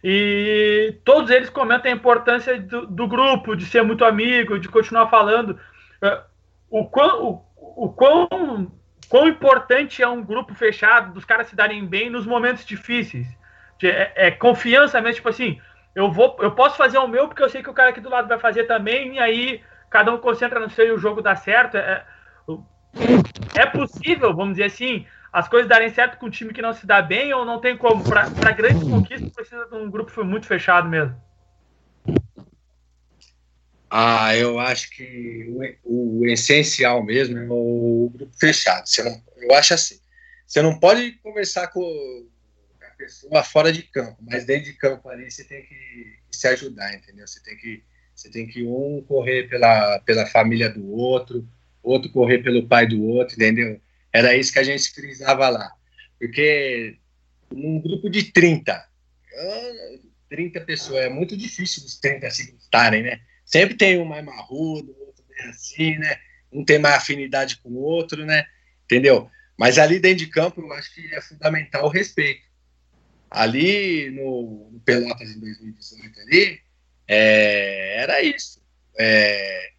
E todos eles comentam a importância do, do grupo, de ser muito amigo, de continuar falando. É, o quão, o, o quão, quão importante é um grupo fechado, dos caras se darem bem nos momentos difíceis. É, é, confiança mesmo, tipo assim, eu vou, eu posso fazer o meu porque eu sei que o cara aqui do lado vai fazer também, e aí cada um concentra no seu e o jogo dá certo. É, é possível, vamos dizer assim, as coisas darem certo com um time que não se dá bem ou não tem como? Para grandes conquistas precisa de um grupo muito fechado mesmo. Ah, eu acho que o, o, essencial mesmo é o grupo fechado. Você não, eu acho assim. Você não pode conversar com pessoa fora de campo, mas dentro de campo ali você tem que, se ajudar, entendeu? Você tem que, você tem que um correr pela, pela família do outro, outro correr pelo pai do outro, entendeu? Era isso que a gente frisava lá. Porque num grupo de 30, 30 pessoas, é muito difícil os 30 se gostarem, né? Sempre tem um mais marrudo, outro bem assim, né? Um tem mais afinidade com o outro, né? Entendeu? Mas ali dentro de campo, eu acho que é fundamental o respeito. Ali no, no Pelotas em 2018, ali, é, era isso. É,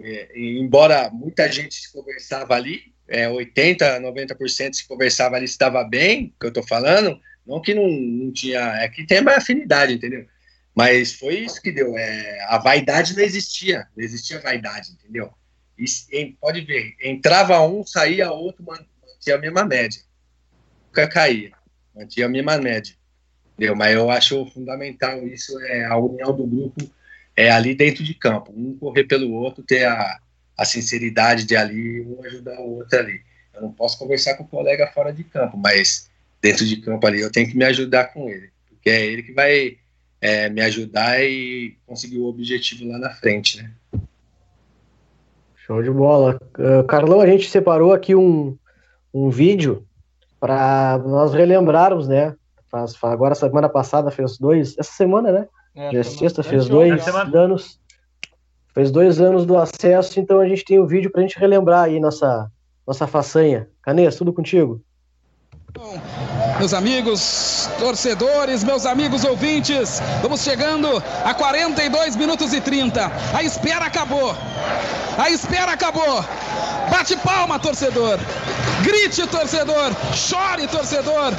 é, embora muita gente se conversava ali, é, 80%, 90% se conversava ali, estava bem, que eu estou falando, não que não, não tinha, é que tem mais afinidade, entendeu? Mas foi isso que deu. É, a vaidade não existia, não existia vaidade, entendeu? E, pode ver, entrava um, saía outro, mantinha a mesma média. Nunca caía, mantinha a mesma média. Entendeu? Mas eu acho fundamental isso, é a união do grupo é ali dentro de campo. Um correr pelo outro, ter a, a sinceridade de ali, um ajudar o outro ali. Eu não posso conversar com o colega fora de campo, mas dentro de campo ali eu tenho que me ajudar com ele, porque é ele que vai é, me ajudar e conseguir o objetivo lá na frente, né? Show de bola. Uh, Carlão, a gente separou aqui um, um vídeo para nós relembrarmos, né? Faz, agora, semana passada, fez dois. Essa semana, né? É, Já é sexta, fez dois anos. Fez dois anos do acesso, então a gente tem o um vídeo para a gente relembrar aí nossa, nossa façanha. Canês, tudo contigo? Meus amigos torcedores, meus amigos ouvintes, vamos chegando a 42 minutos e 30. A espera acabou. A espera acabou. Bate palma, torcedor. Grite, torcedor. Chore, torcedor.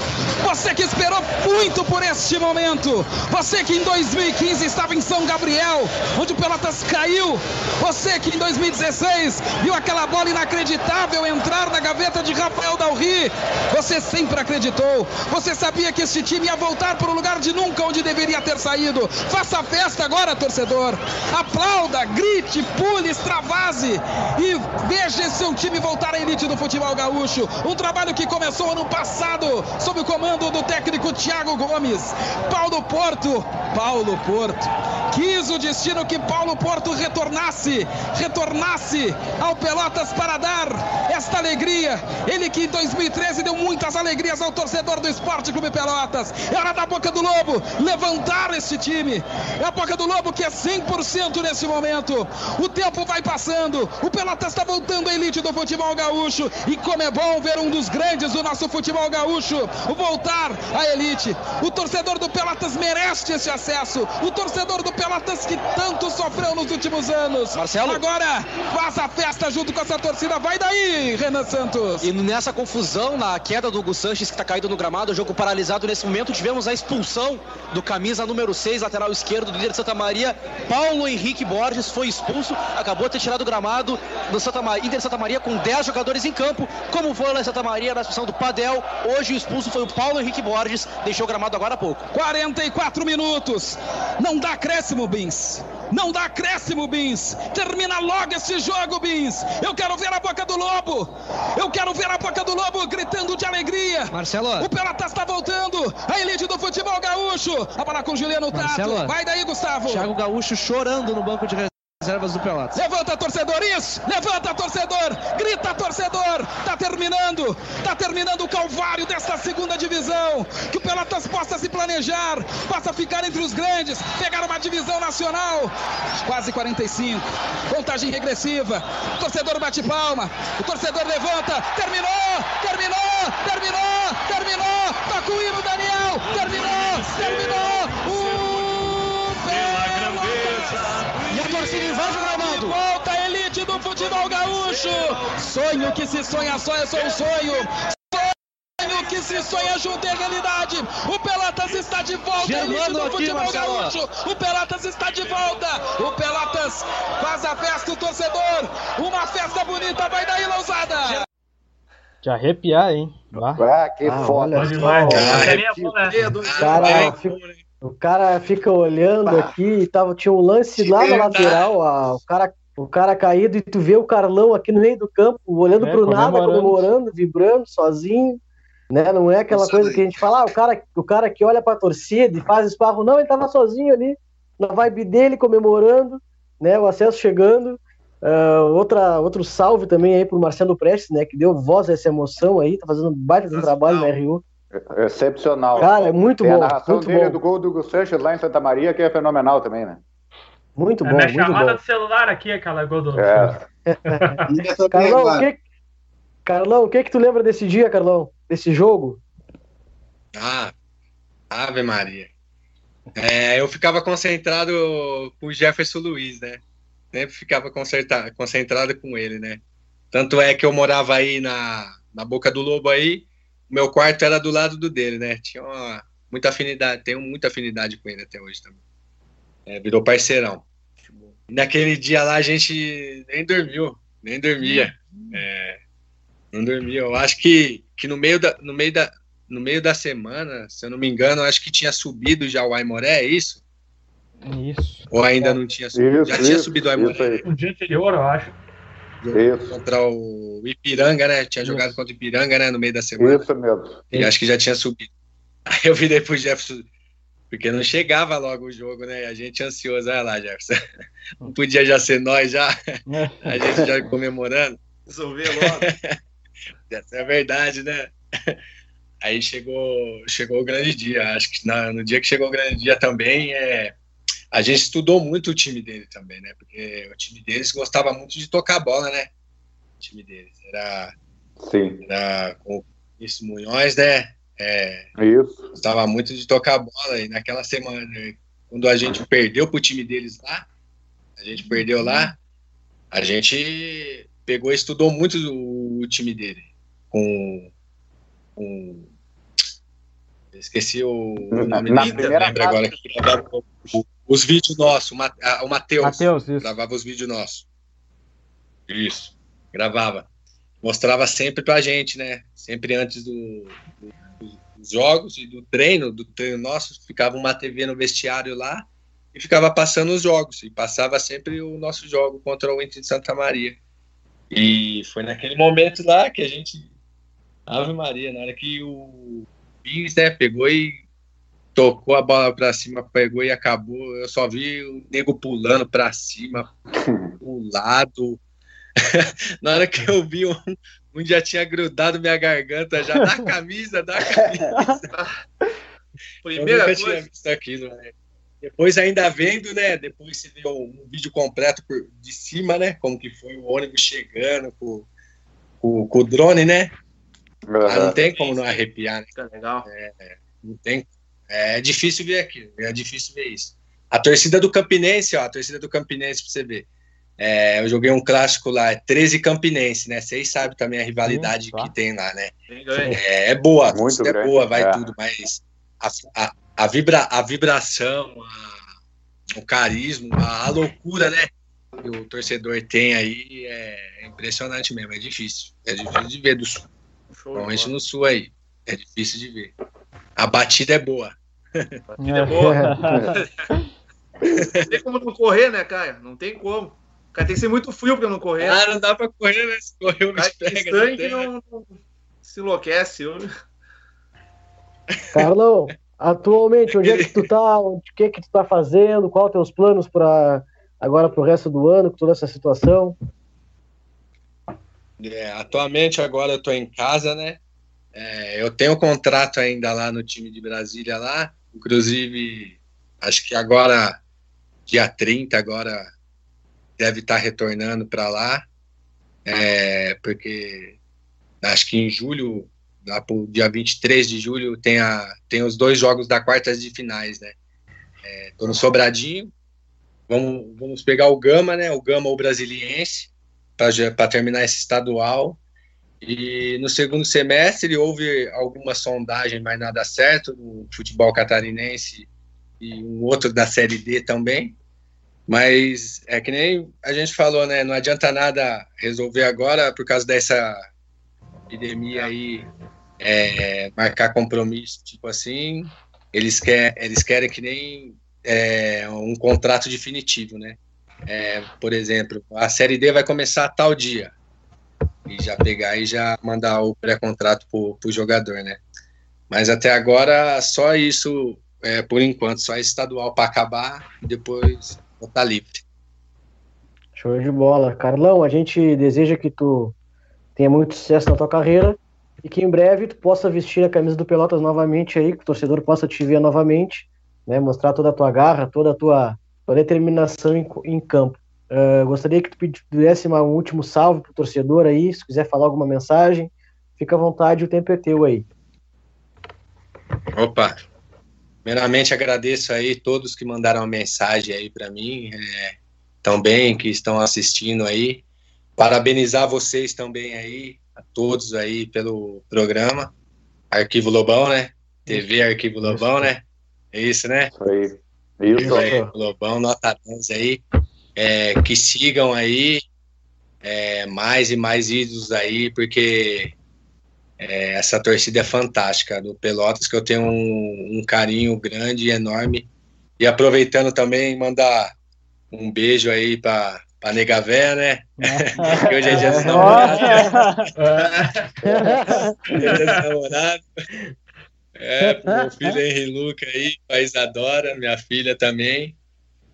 Você que esperou muito por este momento. Você que em 2015 estava em São Gabriel, onde o Pelotas caiu. Você que em 2016 viu aquela bola inacreditável entrar na gaveta de Rafael Dalri. Você sempre acreditou. Você sabia que este time ia voltar para o lugar de nunca onde deveria ter saído. Faça festa agora, torcedor. Aplauda, grite, pule, extravase e veja seu time voltar à elite do futebol gaúcho. Um trabalho que começou ano passado sob o comando do técnico Thiago Gomes. Paulo Porto, Paulo Porto. Quis o destino que Paulo Porto retornasse, retornasse ao Pelotas para dar esta alegria. Ele que em 2013 deu muitas alegrias ao torcedor do Esporte Clube Pelotas. É hora da boca do Lobo levantar esse time. É a boca do Lobo que é 100% nesse momento. O tempo vai passando. O Pelotas está voltando à elite do futebol gaúcho. E como é bom ver um dos grandes do nosso futebol gaúcho voltar à elite. O torcedor do Pelotas merece esse acesso. O torcedor do Pelotas que tanto sofreu nos últimos anos. Marcelo. Agora faz a festa junto com essa torcida. Vai daí, Renan Santos. E nessa confusão, na queda do Hugo Sanches que está caído no gramado, o jogo paralisado nesse momento, tivemos a expulsão do camisa número 6, lateral esquerdo do líder de Santa Maria, Paulo Henrique Borges, foi expulso, acabou de ter tirado o gramado do Santa Maria, Inter Santa Maria com 10 jogadores em campo, como foi lá em Santa Maria na expulsão do Padel. Hoje o expulso foi o Paulo Henrique Borges, deixou o gramado agora há pouco. 44 minutos. Não dá acréscimo, Bins. Não dá acréscimo, Bins. Termina logo esse jogo, Bins. Eu quero ver a boca do Lobo. Eu quero ver a boca do Lobo gritando de alegria. Marcelo. O Pelotas está voltando. A elite do futebol gaúcho. A bola com Juliano Tato. Vai daí, Gustavo. Thiago Gaúcho chorando no banco de reservas do Pelotas. Levanta, torcedor, isso! Levanta, torcedor! Grita, torcedor! Tá terminando! Tá terminando o calvário desta segunda divisão! Que o Pelotas possa se planejar, possa ficar entre os grandes, pegar uma divisão nacional! Quase 45, contagem regressiva, o torcedor bate palma, o torcedor levanta, terminou! Terminou! Terminou! Terminou! Tá com o hino, Daniel! Terminou! Terminou! Gramado. Volta a elite do futebol gaúcho. Sonho que se sonha só é só um sonho. Sonho que se sonha junto é realidade. O Pelotas está de volta elite do futebol gaúcho. O Pelotas está de volta. O Pelotas faz a festa, o torcedor. Uma festa bonita, vai daí, Lousada. De arrepiar, hein? Ah, que ah, foda. Olha, demais, cara. cara, o cara fica olhando bah. aqui e tava, tinha um lance lá na lateral, a, o, cara, o cara caído, e tu vê o Carlão aqui no meio do campo, olhando é, pro nada, comemorando, vibrando, sozinho. Né? Não é aquela Nossa, coisa que a gente fala, ah, o cara, o cara que olha pra torcida e faz esparro, não, ele tava sozinho ali, na vibe dele, comemorando, né? O acesso chegando. Uh, outra, outro salve também aí pro Marcelo Prestes, né? Que deu voz a essa emoção aí, tá fazendo um baita de trabalho na RU. Excepcional. Cara, é muito Tem bom. a narração muito dele bom. do gol do Sanches lá em Santa Maria, que é fenomenal também, né? Muito É bom, minha muito chamada bom. do celular aqui, aquela gol do. É. Carlão, o que... Carlão, o que que tu lembra desse dia, Carlão? Desse jogo? Ah, Ave Maria. É, eu ficava concentrado com o Jefferson Luiz, né? Sempre ficava concentrado com ele, né? Tanto é que eu morava aí na, na Boca do Lobo aí, meu quarto era do lado do dele, né? Tinha uma, muita afinidade, tenho muita afinidade com ele até hoje também. É, virou parceirão. E naquele dia lá a gente nem dormiu, nem dormia. É, não dormia. Eu acho que, que no, meio da, no, meio da, no meio da semana, se eu não me engano, eu acho que tinha subido já o Aimoré, é isso? Isso. Ou ainda não tinha subido? Isso, já tinha isso, subido o Aimoré aí. O dia anterior, eu acho. Isso. contra o Ipiranga, né? Tinha jogado contra o Ipiranga, né? No meio da semana. Isso mesmo. E acho que já tinha subido. Aí eu virei pro Jefferson, porque não chegava logo o jogo, né? E a gente ansioso, olha lá, Jefferson. Não podia já ser nós já, a gente já comemorando. Resolver logo. Essa é a verdade, né? Aí chegou, chegou o grande dia. Acho que na- no dia que chegou o grande dia também, é, a gente estudou muito o time dele também, né? Porque o time deles gostava muito de tocar bola, né? O time deles. Era, Sim. era com o Vinícius Munhoz, né? É, Isso. gostava muito de tocar bola. E naquela semana, quando a gente perdeu pro time deles lá, a gente perdeu lá, a gente pegou e estudou muito o, o time dele. Com. com esqueci o, o nome Na dele, primeira lembra agora que os vídeos nossos, o Ma- o Matheus. Matheus, isso. Gravava os vídeos nossos. Isso, gravava. Mostrava sempre pra gente, né? Sempre antes do, do- dos jogos e do treino, do treino nosso, ficava uma TV no vestiário lá e ficava passando os jogos. E passava sempre o nosso jogo contra o Inter de Santa Maria. E foi naquele momento lá que a gente. Ave Maria, na hora que o Pires, né, pegou e tocou a bola pra cima, pegou e acabou. Eu só vi o nego pulando pra cima, pro lado. Na hora que eu vi um, um já tinha grudado minha garganta já da camisa, da camisa. Primeira eu nunca tinha coisa. visto aquilo, né? Depois ainda vendo, né? Depois você vê um vídeo completo por, de cima, né? Como que foi o ônibus chegando com, com, com o drone, né? Ah, não tem como não arrepiar, né? Tá legal. Não tem. É difícil ver aquilo, é difícil ver isso. A torcida do Campinense, ó, a torcida do Campinense pra você ver. É, eu joguei um clássico lá, 13 Campinense, né? Vocês sabem também a rivalidade Sim, tá. que tem lá, né? É, é boa, a Muito torcida é grande, boa, vai é. tudo, mas a, a, a, vibra, a vibração, a- o carisma, a, a loucura, né? Que o torcedor tem aí é impressionante mesmo, é difícil. É difícil de ver do sul. Show no sul aí. É difícil de ver. A batida é boa. É boa. Não tem como não correr, né, Caio? Não tem como. O cara tem que ser muito frio pra não correr. Ah, não dá pra correr, né? Se correr, o bicho que pega. né? não, não se enlouquece. Eu... Carlão, atualmente, onde é que tu tá? O que é que tu tá fazendo? Qual teus planos para agora pro resto do ano, com toda essa situação? É, atualmente, agora eu tô em casa, né? É, eu tenho contrato ainda lá no time de Brasília lá. Inclusive, acho que agora, dia 30, agora deve estar retornando para lá. É, porque acho que em julho, lá pro dia 23 de julho, tem, a, tem os dois jogos da quartas de finais, né? É, tô no Sobradinho. Vamos, vamos pegar o Gama, né? O Gama, o Brasiliense para terminar esse estadual. E no segundo semestre houve alguma sondagem, mas nada certo, no futebol catarinense e um outro da Série D também. Mas é que nem a gente falou, né? Não adianta nada resolver agora por causa dessa epidemia aí, é, marcar compromisso, tipo assim. Eles, quer, eles querem que nem é, um contrato definitivo, né? É, por exemplo, a Série D vai começar tal dia. E já pegar e já mandar o pré-contrato pro, pro jogador, né? Mas até agora, só isso, é, por enquanto, só estadual para acabar e depois botar livre. Show de bola. Carlão, a gente deseja que tu tenha muito sucesso na tua carreira e que em breve tu possa vestir a camisa do Pelotas novamente aí, que o torcedor possa te ver novamente, né, mostrar toda a tua garra, toda a tua, tua determinação em, em campo. Uh, gostaria que tu desse um último salve pro torcedor aí, se quiser falar alguma mensagem, fica à vontade, o tempo é teu aí. Opa, primeiramente agradeço aí todos que mandaram uma mensagem aí para mim, é, também que estão assistindo aí, parabenizar vocês também aí, a todos aí pelo programa, Arquivo Lobão, né? TV Arquivo Lobão, né? É isso, né? Isso aí. Isso aí. Lobão, nota 10 aí. É, que sigam aí é, mais e mais ídolos aí, porque é, essa torcida é fantástica do Pelotas, que eu tenho um, um carinho grande e enorme. E aproveitando também, mandar um beijo aí para pra nega véia, né? que hoje é dia dos namorados. dia dos namorados. É, meu filho Henri Luca aí, a Isadora, minha filha também.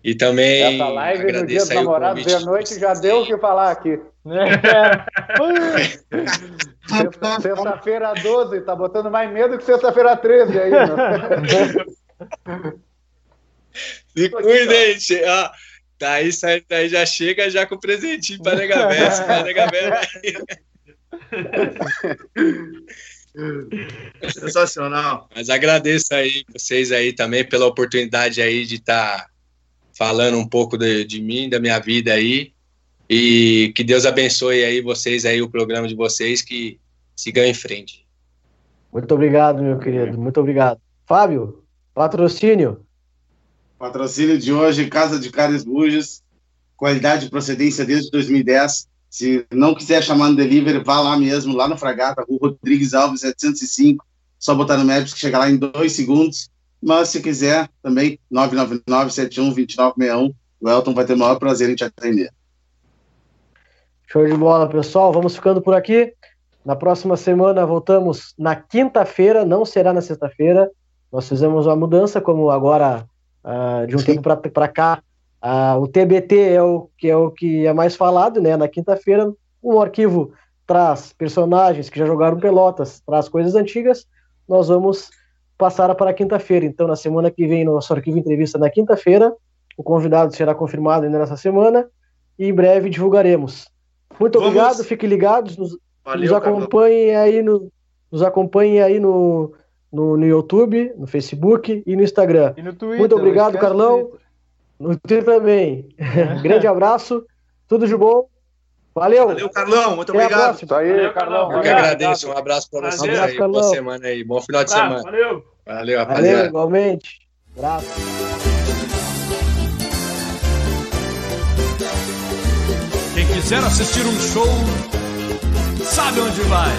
E também. Essa live no dia dos namorados de noite já deu o que falar aqui. Sexta-feira 12, tá botando mais medo que sexta-feira 13 aí, né? Se cuidem, gente. Ah, daí, daí já chega já com o presentinho para Nega Versa. Para Nega Sensacional. Mas agradeço aí vocês aí também pela oportunidade aí de estar tá falando um pouco de, de mim, da minha vida aí. E que Deus abençoe aí vocês aí, o programa de vocês, que sigam em frente. Muito obrigado, meu querido. Muito obrigado. Fábio, patrocínio. Patrocínio de hoje, Casa de Carnes Bujas, qualidade e procedência desde 2010. Se não quiser chamar no delivery, vá lá mesmo, lá no Fragata, Rua Rodrigues Alves 705. Só botar no Maps que chega lá em dois segundos. Mas se quiser, também 999-71-2961. O Elton vai ter o maior prazer em te atender. Show de bola, pessoal. Vamos ficando por aqui. Na próxima semana voltamos na quinta-feira, não será na sexta-feira. Nós fizemos uma mudança, como agora, uh, de um Sim. tempo para cá, uh, o TBT é o, que é o que é mais falado, né? Na quinta-feira, um arquivo traz personagens que já jogaram pelotas, traz coisas antigas. Nós vamos passar para quinta-feira. Então, na semana que vem, nosso arquivo entrevista na quinta-feira. O convidado será confirmado ainda nessa semana e em breve divulgaremos. Muito Vamos... obrigado, fiquem ligados, nos, Valeu, nos acompanhem Carlos. aí no nos acompanhem aí no, no, no, YouTube, no Facebook e no Instagram. E no Twitter, Muito obrigado, Carlão. No Twitter também. É. Grande abraço, tudo de bom. Valeu. Valeu, Carlão. Muito Até obrigado. Isso aí, valeu, Carlão. Eu que agradeço. Um abraço para vocês um aí. Boa semana aí. Bom final de ah, semana. Valeu. Valeu, rapaziada. Valeu, igualmente. Abraço. Quem quiser assistir um show, sabe onde vai.